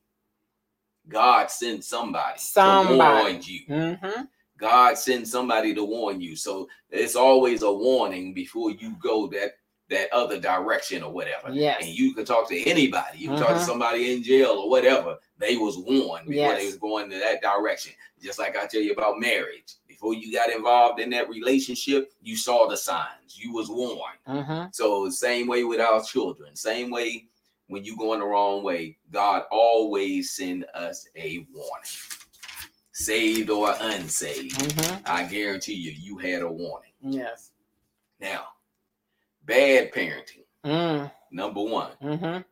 God sends somebody, to warn you. mm-hmm. God sends somebody to warn you. So it's always a warning before you go that that other direction or whatever. Yes. And you can talk to anybody. You can talk to Mhm. somebody in jail or whatever. They was warned before they was going to that direction. Just like I tell you about marriage. Before you got involved in that relationship, you saw the signs. You was warned. Mm-hmm. So same way with our children. Same way when you going the wrong way, God always send us a warning. Saved or unsaved. Mm-hmm. I guarantee you, you had a warning. Yes. Now, bad parenting, Mm. number one. Mm-hmm.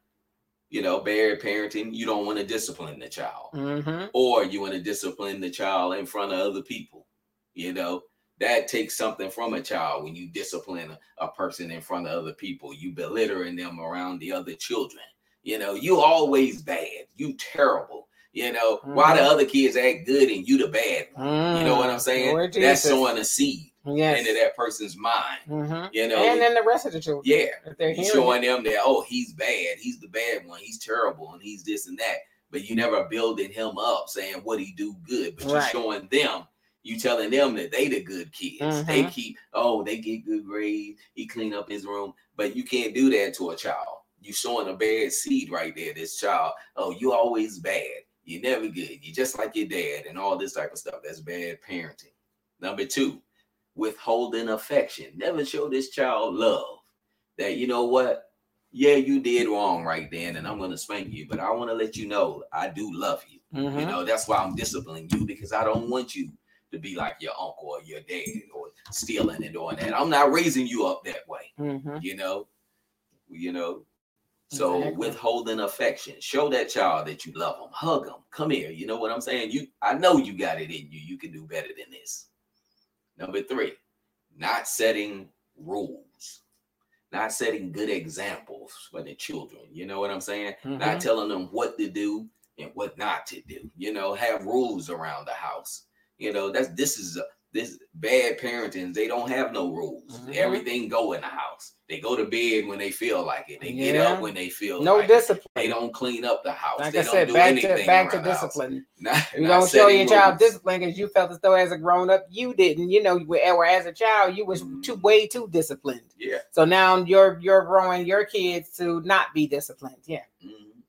You know, bad parenting, you don't want to discipline the child, Mm-hmm. or you want to discipline the child in front of other people. You know, that takes something from a child when you discipline a, a person in front of other people. You belittling them around the other children. You know, you always bad. You terrible. You know, why the Mhm. other kids act good and you the bad one? You know what I'm saying? Mm. Lord That's Jesus. sowing a seed Yes. into that person's mind. Mm-hmm. You know, and then the rest of the children. yeah, they're showing them that oh he's bad, he's the bad one, he's terrible, and he's this and that. But you never building him up, saying what he do good. But Right. showing them, you telling them that they the good kids. They Mhm. keep oh they get good grades, he clean up his room, but you can't do that to a child. You showing a bad seed right there. This child, oh you always bad, you never good, you just like your dad, and all this type of stuff. That's bad parenting. Number two, withholding affection. Never show this child love. That you know what? Yeah, you did wrong right then, and I'm gonna spank you, but I want to let you know I do love you. Mhm. You know, that's why I'm disciplining you because I don't want you to be like your uncle or your dad or stealing and doing that. I'm not raising you up that way, Mhm. you know. You know. So Exactly. withholding affection, show that child that you love them, hug them, come here. You know what I'm saying? You, I know you got it in you. You can do better than this. Number three, not setting rules, not setting good examples for the children. You know what I'm saying? Not Mhm. telling them what to do and what not to do. You know, have rules around the house. You know, that's this is a, this bad parenting. They don't have no rules. Mhm. Everything go in the house. They go to bed when they feel like it. They get up when they feel No like it. discipline. They don't clean up the house. Like they I don't said, do back to back to around the house. discipline. Not, You not don't show your child discipline because you felt as though as a grown up you didn't. You know, or as a child you was too Mhm. way too disciplined. Yeah. So now you're you're growing your kids to not be disciplined. Yeah, Mhm.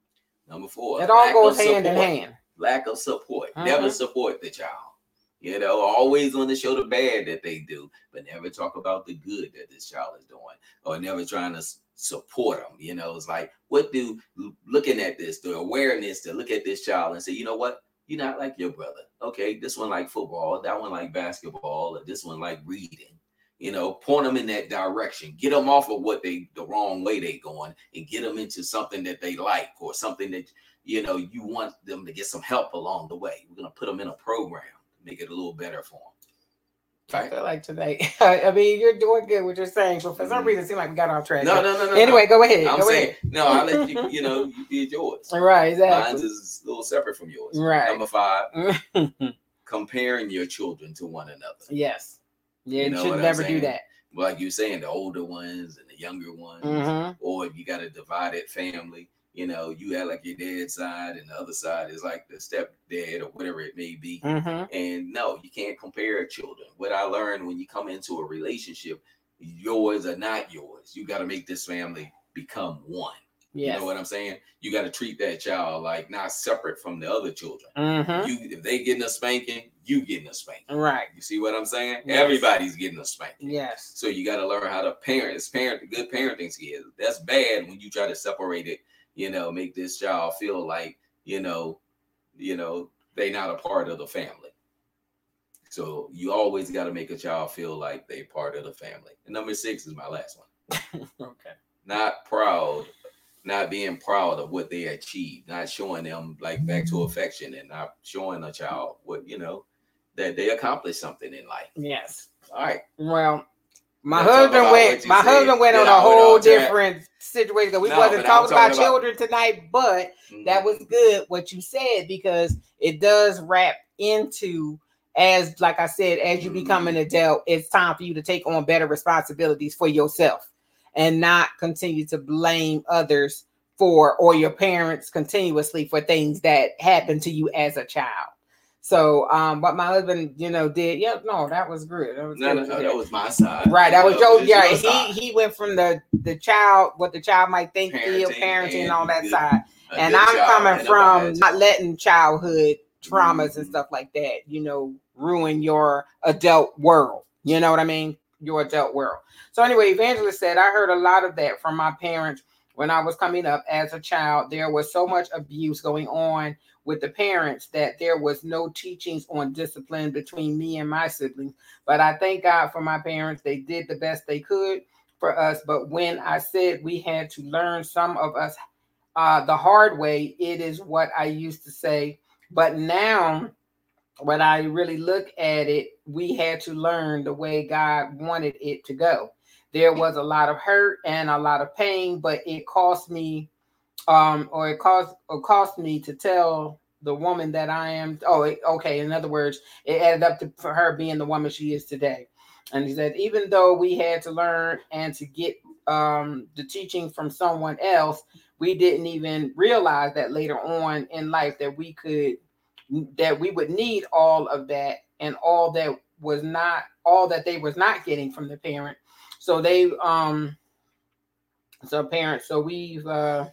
Number four. it all goes hand in support. hand. lack of support. Never Mhm. support the child. You know, always on the show the bad that they do, but never talk about the good that this child is doing, or never trying to support them. You know, it's like, what do looking at this, the awareness to look at this child and say, you know what, you're not like your brother. Okay, this one like football, that one like basketball, or this one like reading. You know, point them in that direction. Get them off of what they the wrong way they going, and get them into something that they like or something that you know, you want them to get some help along the way. We're gonna put them in a program make it a little better for them. Right. I feel like today. I mean, you're doing good with your saying, but for some Mhm. reason, it seemed like we got off track. No, no, no, no. Anyway, go ahead. no. I'm go saying ahead. no. I let you. You know, you did yours. Right, Mine exactly. is a little separate from yours. Right. Number five, comparing your children to one another. yes. Yeah, You know should never do that. Like you're saying, the older ones and the younger ones, Mhm. or if you got a divided family. You know, you have like your dad's side, and the other side is like the stepdad or whatever it may be. Mhm. And no, you can't compare children. What I learned when you come into a relationship, yours are not yours. You got to make this family become one. You know what I'm saying? You got to treat that child like not separate from the other children. Mhm. You, if they getting a spanking, you getting a spanking. Right. You see what I'm saying? Yes. Everybody's getting a spanking. Yes. So you got to learn how to parent. It's parent good parenting skills. That's bad when you try to separate it. You know, make this child feel like you know, you know, they not a part of the family. So you always got to make a child feel like they part of the family. And number six is my last one. okay. Not proud not being proud of what they achieved, not showing them like back to affection and not showing a child what you know that they accomplished something in life. Yes. All right. Well, my husband went. My husband went on a whole different situation. We no, wasn't talking, talking about, about, children tonight, but mm-hmm. that was good what you said because it does wrap into as like I said, as you mm-hmm. become an adult, it's time for you to take on better responsibilities for yourself and not continue to blame others for or your parents continuously for things that happened to you as a child. So, um, what my husband, you know, did, yeah, no, that was good. That was no, good. no, no, that was my side. Right, that was Joe. Yeah, he side. he went from the the child, what the child might think, parenting, feel, parenting, and, and all that side, and I'm coming from not letting childhood traumas mm-hmm. and stuff like that, you know, ruin your adult world. You know what I mean? Your adult world. So anyway, Evangelist said, I heard a lot of that from my parents when I was coming up as a child. There was so much abuse going on with the parents that there was no teachings on discipline between me and my siblings. But I thank God for my parents. They did the best they could for us. But when I said we had to learn some of us uh, the hard way, it is what I used to say. But now, when I really look at it, we had to learn the way God wanted it to go. There was a lot of hurt and a lot of pain, but it cost me um, or it cost it cost me to tell the woman that I am. Oh, okay. In other words, it added up to for her being the woman she is today. And he said, even though we had to learn and to get um, the teaching from someone else, we didn't even realize that later on in life that we could that we would need all of that and all that was not all that they was not getting from the parent. So they um so parents so we've uh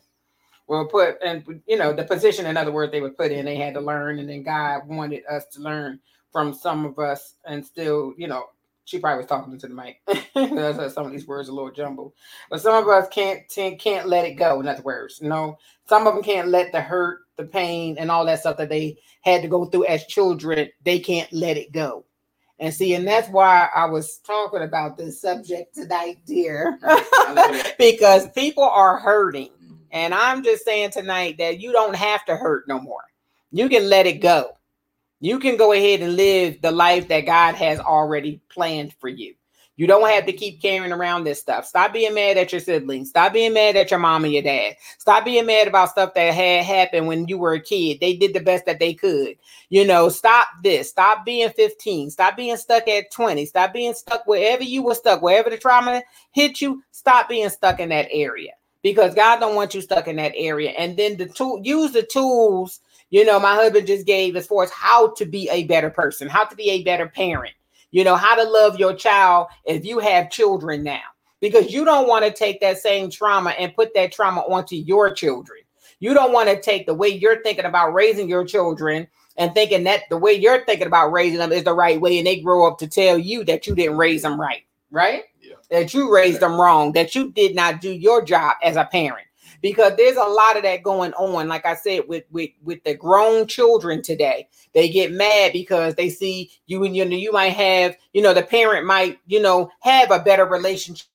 were put and you know the position in other words they were put in they had to learn and then god wanted us to learn from some of us and still you know she probably was talking to the mic. Some of these words are a little jumbled. But some of us can't can't let it go in other words you know? Some of them can't let the hurt the pain and all that stuff that they had to go through as children they can't let it go. And see, and that's why I was talking about this subject tonight, dear, because people are hurting. And I'm just saying tonight that you don't have to hurt no more. You can let it go. You can go ahead and live the life that God has already planned for you. You don't have to keep carrying around this stuff. Stop being mad at your siblings. Stop being mad at your mom and your dad. Stop being mad about stuff that had happened when you were a kid. They did the best that they could. You know, stop this. Stop being 15. Stop being stuck at 20. Stop being stuck wherever you were stuck, wherever the trauma hit you. Stop being stuck in that area because God don't want you stuck in that area. And then the tool, use the tools, you know, my husband just gave as far as how to be a better person, how to be a better parent, you know, how to love your child if you have children now. Because you don't want to take that same trauma and put that trauma onto your children. You don't want to take the way you're thinking about raising your children and thinking that the way you're thinking about raising them is the right way, and they grow up to tell you that you didn't raise them right, right? That you raised them wrong, that you did not do your job as a parent. Because there's a lot of that going on. Like I said, with with with the grown children today, they get mad because they see you and you know you might have you know the parent might you know have a better relationship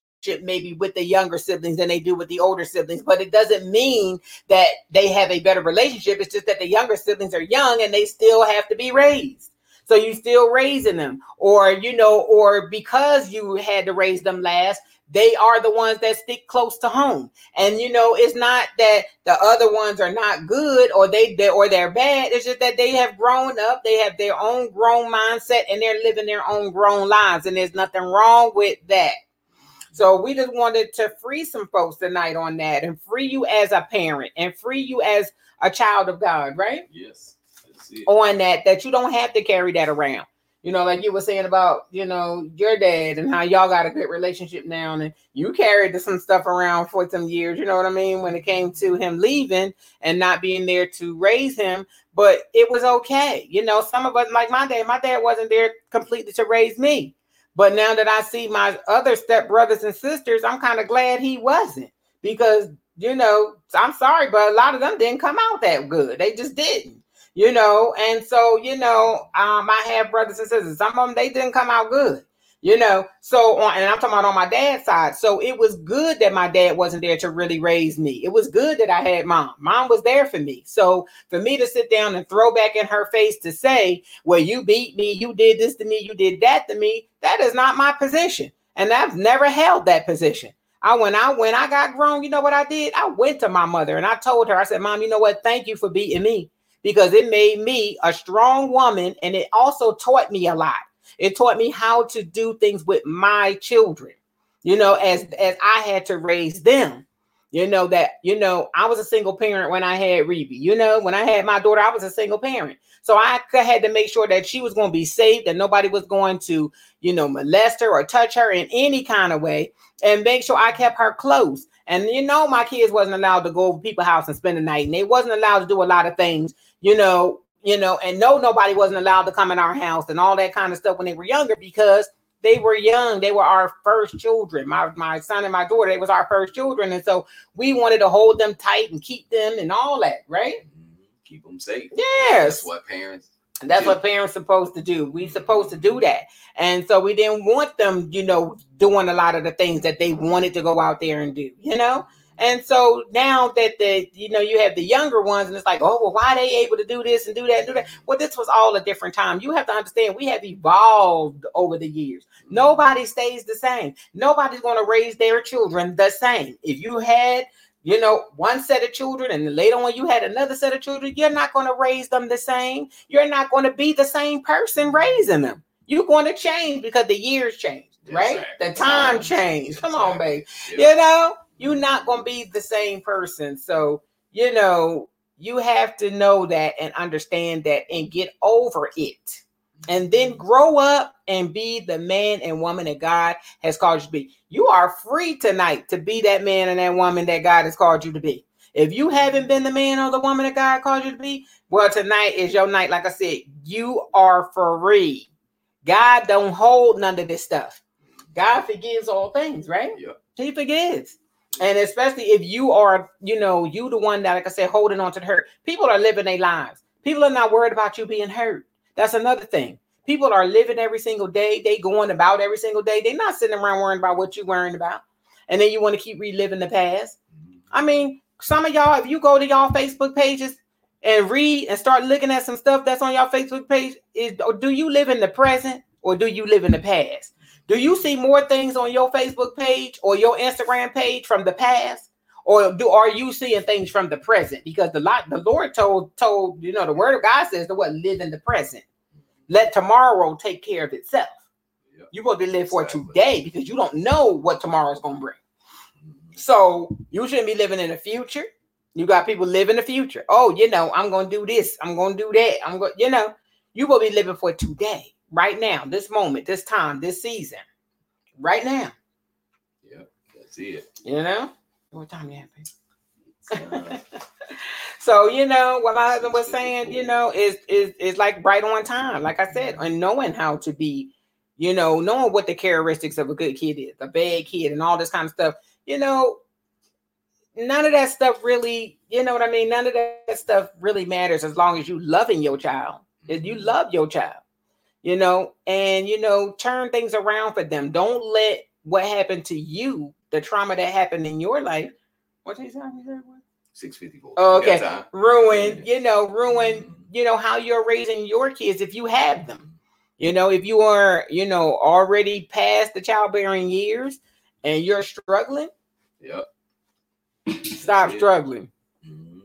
maybe with the younger siblings than they do with the older siblings but it doesn't mean that they have a better relationship it's just that the younger siblings are young and they still have to be raised so you still raising them, or you know, or because you had to raise them last, they are the ones that stick close to home. And you know, it's not that the other ones are not good or they, they or they're bad. It's just that they have grown up, they have their own grown mindset, and they're living their own grown lives. And there's nothing wrong with that. So we just wanted to free some folks tonight on that and free you as a parent and free you as a child of God, right? Yes on that that you don't have to carry that around. You know, like you were saying about, you know, your dad and how y'all got a good relationship now, and you carried some stuff around for some years, you know what I mean, when it came to him leaving and not being there to raise him, but it was okay. You know, some of us, like my dad, my dad wasn't there completely to raise me. But now that I see my other step brothers and sisters, I'm kind of glad he wasn't because, you know, I'm sorry, but a lot of them didn't come out that good. They just didn't you know. And so, you know, um, I have brothers and sisters. Some of them they didn't come out good, you know. So on and i'm talking about on my dad's side. So it was good that my dad wasn't there to really raise me. It was good that i had mom. Mom was there for me. So for me to sit down and throw back in her face to say well you beat me. You did this to me. You did that to me that is not my position. And i've never held that position. I when I when I got grown, you know what I did? I went to my mother and I told her, I said, Mom, you know what? Thank you for beating me because it made me a strong woman and it also taught me a lot. It taught me how to do things with my children, you know, as as I had to raise them. You know that you know I was a single parent when I had Reby. You know when I had my daughter, I was a single parent, so I had to make sure that she was going to be safe, that nobody was going to you know molest her or touch her in any kind of way, and make sure I kept her close. And you know my kids wasn't allowed to go over people's house and spend the night, and they wasn't allowed to do a lot of things you know, you know, and no, nobody wasn't allowed to come in our house and all that kind of stuff when they were younger because they were young. They were our first children. My my son and my daughter, they was our first children, and so we wanted to hold them tight and keep them and all that, right? Mm-hmm. Keep them safe. Yes, that's what parents. That's do. what parents supposed to do. We supposed to do that, and so we didn't want them, you know, doing a lot of the things that they wanted to go out there and do, you know. And so now that the you know you have the younger ones, and it's like, oh well, why are they able to do this and do that, and do that? Well, this was all a different time. You have to understand we have evolved over the years. Mm-hmm. Nobody stays the same. Nobody's going to raise their children the same. If you had you know, one set of children, and later on you had another set of children, you're not going to raise them the same. You're not going to be the same person raising them. You're going to change because the years change, right? Exactly. The time changed. Come on, babe. Yeah. You know, you're not going to be the same person. So, you know, you have to know that and understand that and get over it. And then mm-hmm. grow up and be the man and woman that God has called you to be. You are free tonight to be that man and that woman that God has called you to be. If you haven't been the man or the woman that God called you to be, well, tonight is your night. Like I said, you are free. God don't hold none of this stuff. God forgives all things, right? Yeah. He forgives. And especially if you are, you know, you the one that, like I said, holding on to the hurt. People are living their lives. People are not worried about you being hurt. That's another thing. People are living every single day. They going about every single day. They're not sitting around worrying about what you're worrying about. And then you want to keep reliving the past. I mean, some of y'all, if you go to y'all Facebook pages and read and start looking at some stuff that's on your Facebook page, is do you live in the present or do you live in the past? Do you see more things on your Facebook page or your Instagram page from the past? Or do are you seeing things from the present? Because the lot the Lord told told you know the word of God says to what live in the present. Let tomorrow take care of itself. Yep. You will be live for exactly. today because you don't know what tomorrow's gonna bring. Mm-hmm. So you shouldn't be living in the future. You got people living the future. Oh, you know, I'm gonna do this, I'm gonna do that. I'm going, you know, you will be living for today right now, this moment, this time, this season, right now. Yep, that's it. You know, what time you have? so you know what my husband was saying, you know, is is is like right on time, like I said, mm-hmm. and knowing how to be, you know, knowing what the characteristics of a good kid is, a bad kid, and all this kind of stuff. You know, none of that stuff really, you know what I mean. None of that stuff really matters as long as you loving your child. If you mm-hmm. love your child, you know, and you know, turn things around for them. Don't let what happened to you, the trauma that happened in your life. What time is that? Six fifty four. Oh, okay, ruin. You know, ruin. Mm-hmm. You know how you're raising your kids if you have them. You know, if you are, you know, already past the childbearing years and you're struggling. Yep. Stop struggling. Mm-hmm.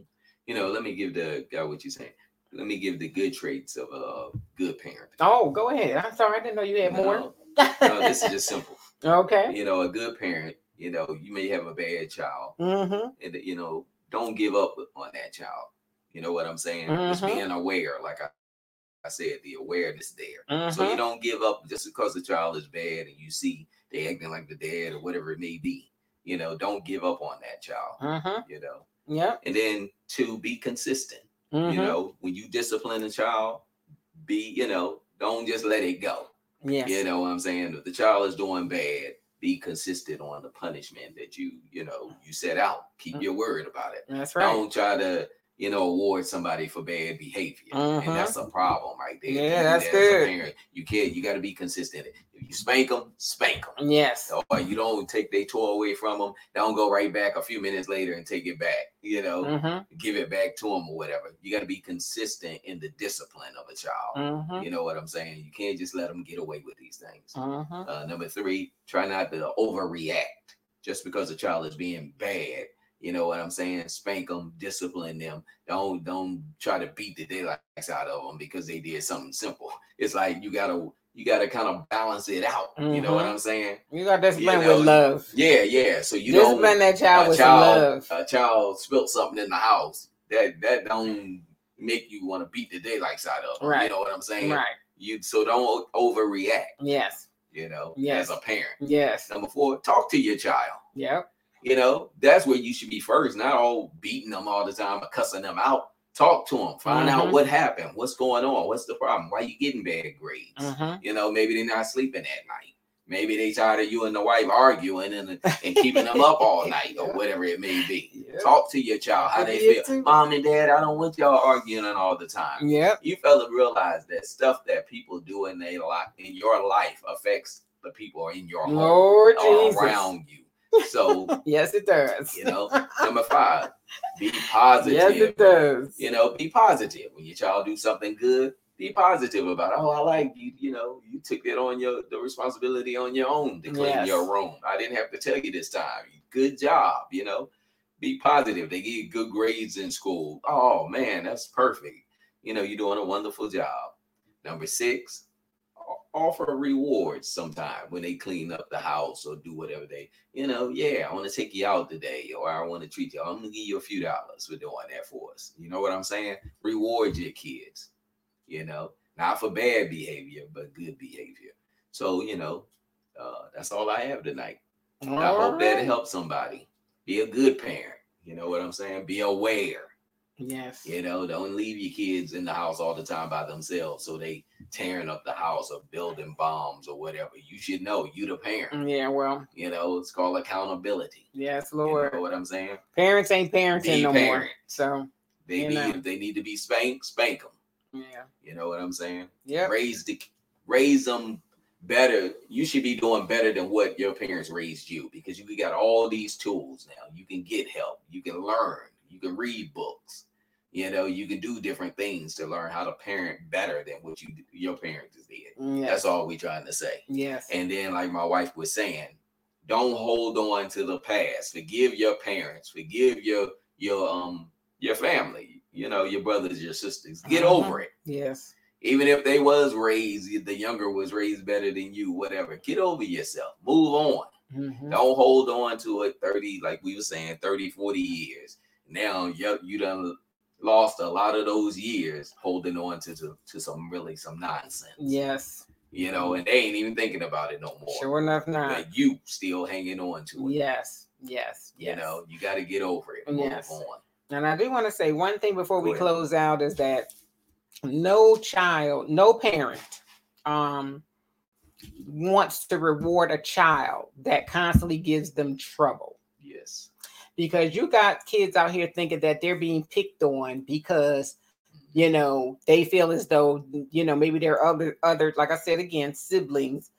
You know, let me give the guy what you're saying let me give the good traits of a good parent. Oh, go ahead. I'm sorry, I didn't know you had more. no, this is just simple. Okay. You know, a good parent. You know, you may have a bad child, mm-hmm. and you know, don't give up on that child. You know what I'm saying? Mm-hmm. Just being aware, like I, I said, the awareness there. Mm-hmm. So you mm-hmm. don't give up just because the child is bad and you see they acting like the dad or whatever it may be. You know, don't give up on that child. Mm-hmm. You know. Yeah. And then to be consistent. Mm-hmm. You know, when you discipline a child, be, you know, don't just let it go. Yeah. You know what I'm saying? If the child is doing bad, be consistent on the punishment that you, you know, you set out. Keep mm-hmm. your word about it. That's right. Don't try to you know, award somebody for bad behavior, and that's a problem right there. Yeah, that's that good. You can't. You got to be consistent. If you spank them, spank them. Yes. Or you don't take their toy away from them. Don't go right back a few minutes later and take it back. You know, Mm-hmm. give it back to them or whatever. You got to be consistent in the discipline of a child. Mm-hmm. You know what I'm saying? You can't just let them get away with these things. Mm-hmm. Uh, number three, try not to overreact just because a child is being bad. You know what I'm saying? Spank them, discipline them. Don't don't try to beat the daylights out of them because they did something simple. It's like you gotta you gotta kind of balance it out. You know what Mhm. I'm saying? You got discipline You know, with love. Yeah, yeah. So you discipline don't that child with child love. a child spilt something in the house that that don't make you want to beat the daylights out of them. You know what I'm saying? right. You so don't overreact. Yes. You know, Yes. as a parent. Yes. Number four, talk to your child. Yep. You know, that's where you should be first, not all beating them all the time or cussing them out. Talk to them, find out Mhm. what happened, what's going on, what's the problem, why you getting bad grades. Mm-hmm. You know, maybe they're not sleeping at night. Maybe they tired of you and the wife arguing and, and keeping them up all night or whatever it may be. Talk to your child how they feel. too. Mom and dad, I don't want y'all arguing all the time. Yeah. You fella realize that stuff that people do in their life in your life affects the people in your home Lord or Jesus. around you. So Yes, it does. you know, number five, be positive. yes, it does. You know, be positive. When your child do something good, be positive about it. Oh, I like you, you know, you took it on your the responsibility on your own to clean Yes. your room. I didn't have to tell you this time. Good job, you know. Be positive. They get good grades in school. Oh man, that's perfect. You know, you're doing a wonderful job. Number six, offer rewards sometime when they clean up the house or do whatever they, you know, yeah, I want to take you out today or I want to treat you. I'm gonna give you a few dollars for doing that for us. You know what I'm saying? Reward your kids, you know, not for bad behavior, but good behavior. So, you know, uh, that's all I have tonight. I hope that Alright. helps somebody. Be a good parent. You know what I'm saying? Be aware. Yes. You know, don't leave your kids in the house all the time by themselves so they tearing up the house or building bombs or whatever. You should know you the parent. Mm, yeah, well, You know, it's called accountability. yes, You Lord. know what I'm saying? Parents ain't parenting Be no more. So, They need know. if they need to be spanked, spank them. yeah. You know what I'm saying? Yeah. Raise the raise them better. You should be doing better than what your parents raised you because you got all these tools now. You can get help. You can learn. You can read books. You know, you can do different things to learn how to parent better than what you your parents did. Yes. That's all we trying to say. Yes. And then, like my wife was saying, don't hold on to the past. Forgive your parents. Forgive your your um your family. You know, your brothers, your sisters. Get Uh-huh. over it. Yes. Even if they was raised, the younger was raised better than you. Whatever. Get over yourself. Move on. Mhm. Don't hold on to it 30, like we were saying, 30, 40 years. Now you you done lost a lot of those years holding on to, to, to some really some nonsense. Yes. You know, and they ain't even thinking about it no more. Sure enough, not. But you still hanging on to it. Yes. Yes. You yes. know, you got to get over it. and Move Yes. on. And I do want to say one thing before we close out is that no child, no parent um wants to reward a child that constantly gives them trouble. Yes. Because you got kids out here thinking that they're being picked on because you know they feel as though you know maybe their other other like I said again siblings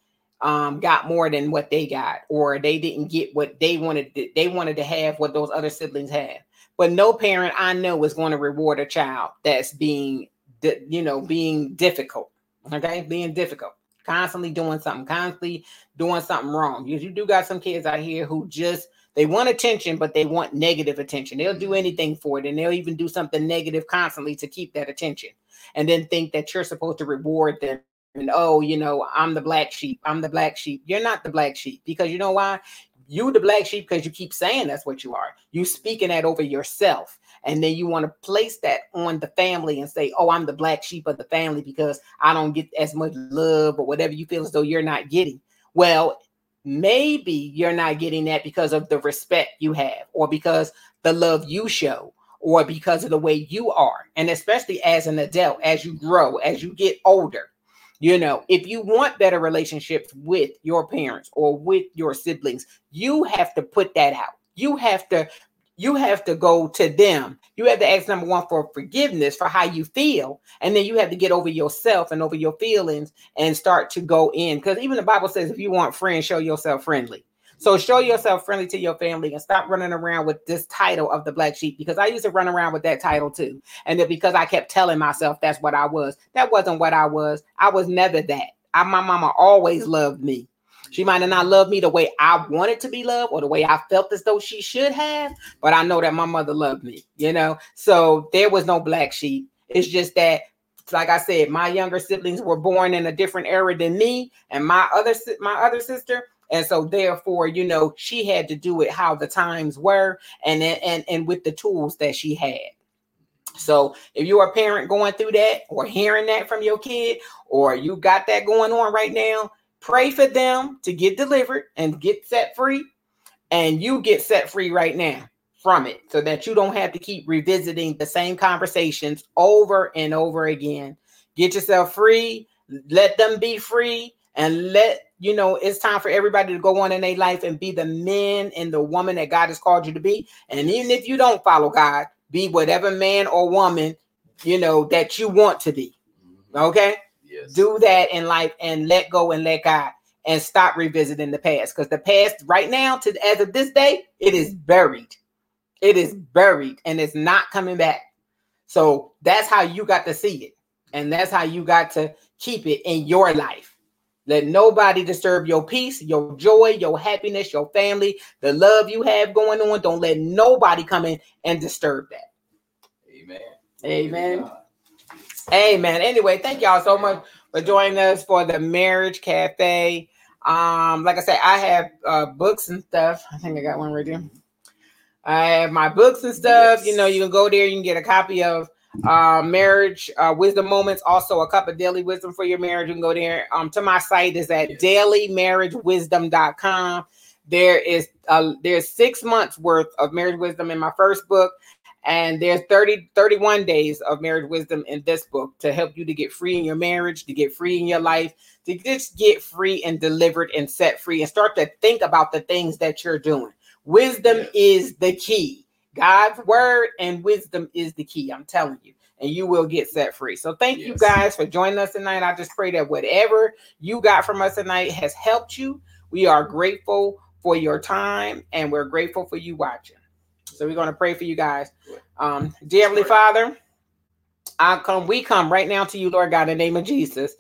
um got more than what they got or they didn't get what they wanted to, they wanted to have what those other siblings had. But no parent i know is going to reward a child that's being you know being difficult okay? Being difficult. Constantly doing something constantly doing something wrong. You, you do got some kids out here who just they want attention but they want negative attention they'll do mm-hmm. anything for it and they'll even do something negative constantly to keep that attention and then think that you're supposed to reward them and oh, you know, I'm the black sheep. I'm the black sheep. You're not the black sheep because you know why? You the black sheep because you keep saying that's what you are. You speaking that over yourself. And then you want to place that on the family and say, oh, I'm the black sheep of the family because I don't get as much love or whatever you feel as though you're not getting. Well, maybe you're not getting that because of the respect you have or because the love you show or because of the way you are. And especially as an adult, as you grow, as you get older, you know, if you want better relationships with your parents or with your siblings, you have to put that out. You have to you have to go to them. You have to ask number one for forgiveness for how you feel, and then you have to get over yourself and over your feelings and start to go in. Because even the Bible says, if you want friends, show yourself friendly. So show yourself friendly to your family and stop running around with this title of the black sheep because I used to run around with that title too. And that because I kept telling myself that's what I was. That wasn't what I was. I was never that. I, my mama always loved me. She might have not loved me the way I wanted to be loved or the way I felt as though she should have, but I know that my mother loved me, you know? So there was no black sheep. It's just that, like I said, my younger siblings were born in a different era than me, and my other my other sister, and so therefore, you know, she had to do it how the times were and and and with the tools that she had. So if you're a parent going through that or hearing that from your kid, or you got that going on right now, Pray for them to get delivered and get set free. And you get set free right now from it so that you don't have to keep revisiting the same conversations over and over again. Get yourself free, let them be free, and let you know it's time for everybody to go on in their life and be the men and the woman that God has called you to be. And even if you don't follow God, be whatever man or woman you know that you want to be. Mm-hmm. Okay. Yes. Do that in life and let go and let God and stop revisiting the past. Because the past right now to as of this day it is buried. It is buried and it's not coming back. So that's how you got to see it. And that's how you got to keep it in your life. Let nobody disturb your peace your joy your happiness your family the love you have going on. Don't let nobody come in and disturb that. Amen. Amen. Amen. Anyway, thank y'all so much for joining us for the Marriage Cafe. Um, like I said, I have uh, books and stuff. I think I got one right there. I have my books and stuff. Yes. You know, you can go there. You can get a copy of uh, marriage uh, wisdom moments. Also, a cup of daily wisdom for your marriage. You can go there. Um, to my site is at yes. dailymarriagewisdom.com. There is uh, there's six months worth of marriage wisdom in my first book and there's 30, 31 days of marriage wisdom in this book to help you to get free in your marriage, to get free in your life, to just get free and delivered and set free and start to think about the things that you're doing. Wisdom is the key. God's word and wisdom is the key. I'm telling you. And you will get set free. So thank yes. you guys for joining us tonight. I just pray that whatever you got from us tonight has helped you. We are grateful for your time and we're grateful for you watching. So we're going to pray for you guys. Um, dear Heavenly Father, I come, we come right now to you, Lord God, in the name of Jesus,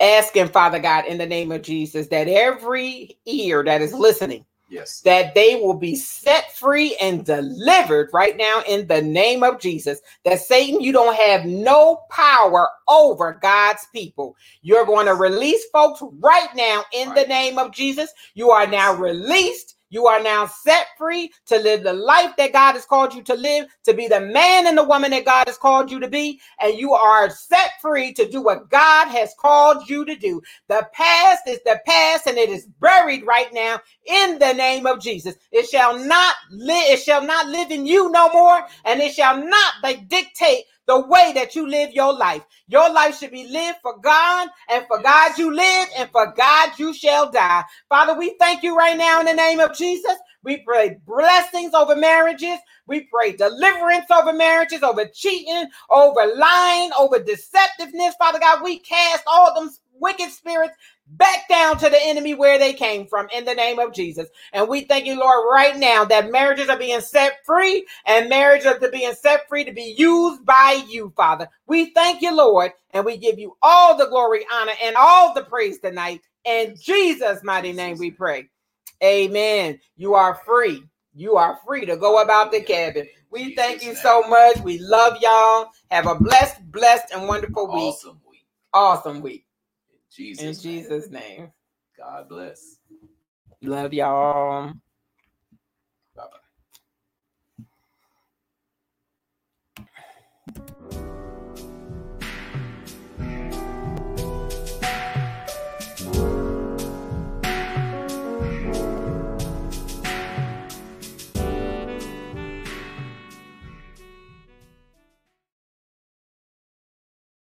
asking, Father God, in the name of Jesus, that every ear that is listening, Yes. That they will be set free and delivered right now in the name of Jesus. That Satan, you don't have no power over God's people. You're going to release folks right now in right. the name of Jesus. You are now released you are now set free to live the life that God has called you to live, to be the man and the woman that God has called you to be. And you are set free to do what God has called you to do. The past is the past and it is buried right now in the name of Jesus. It shall not live, it shall not live in you no more, and it shall not like, dictate the way that you live your life. Your life should be lived for God, and for God you live, and for God you shall die. Father, we thank you right now in the name of Jesus. We pray blessings over marriages. We pray deliverance over marriages, over cheating, over lying, over deceptiveness. Father God, we cast all them wicked spirits back down to the enemy where they came from in the name of Jesus. And we thank you, Lord, right now that marriages are being set free and marriages are being set free to be used by you, Father. We thank you, Lord, and we give you all the glory, honor, and all the praise tonight. In Jesus' mighty name we pray. Amen. You are free. You are free to go about the cabin. We thank you so much. We love y'all. Have a blessed, blessed, and wonderful week. Awesome week. Awesome week. Jesus. In Jesus' name. God bless. Love y'all.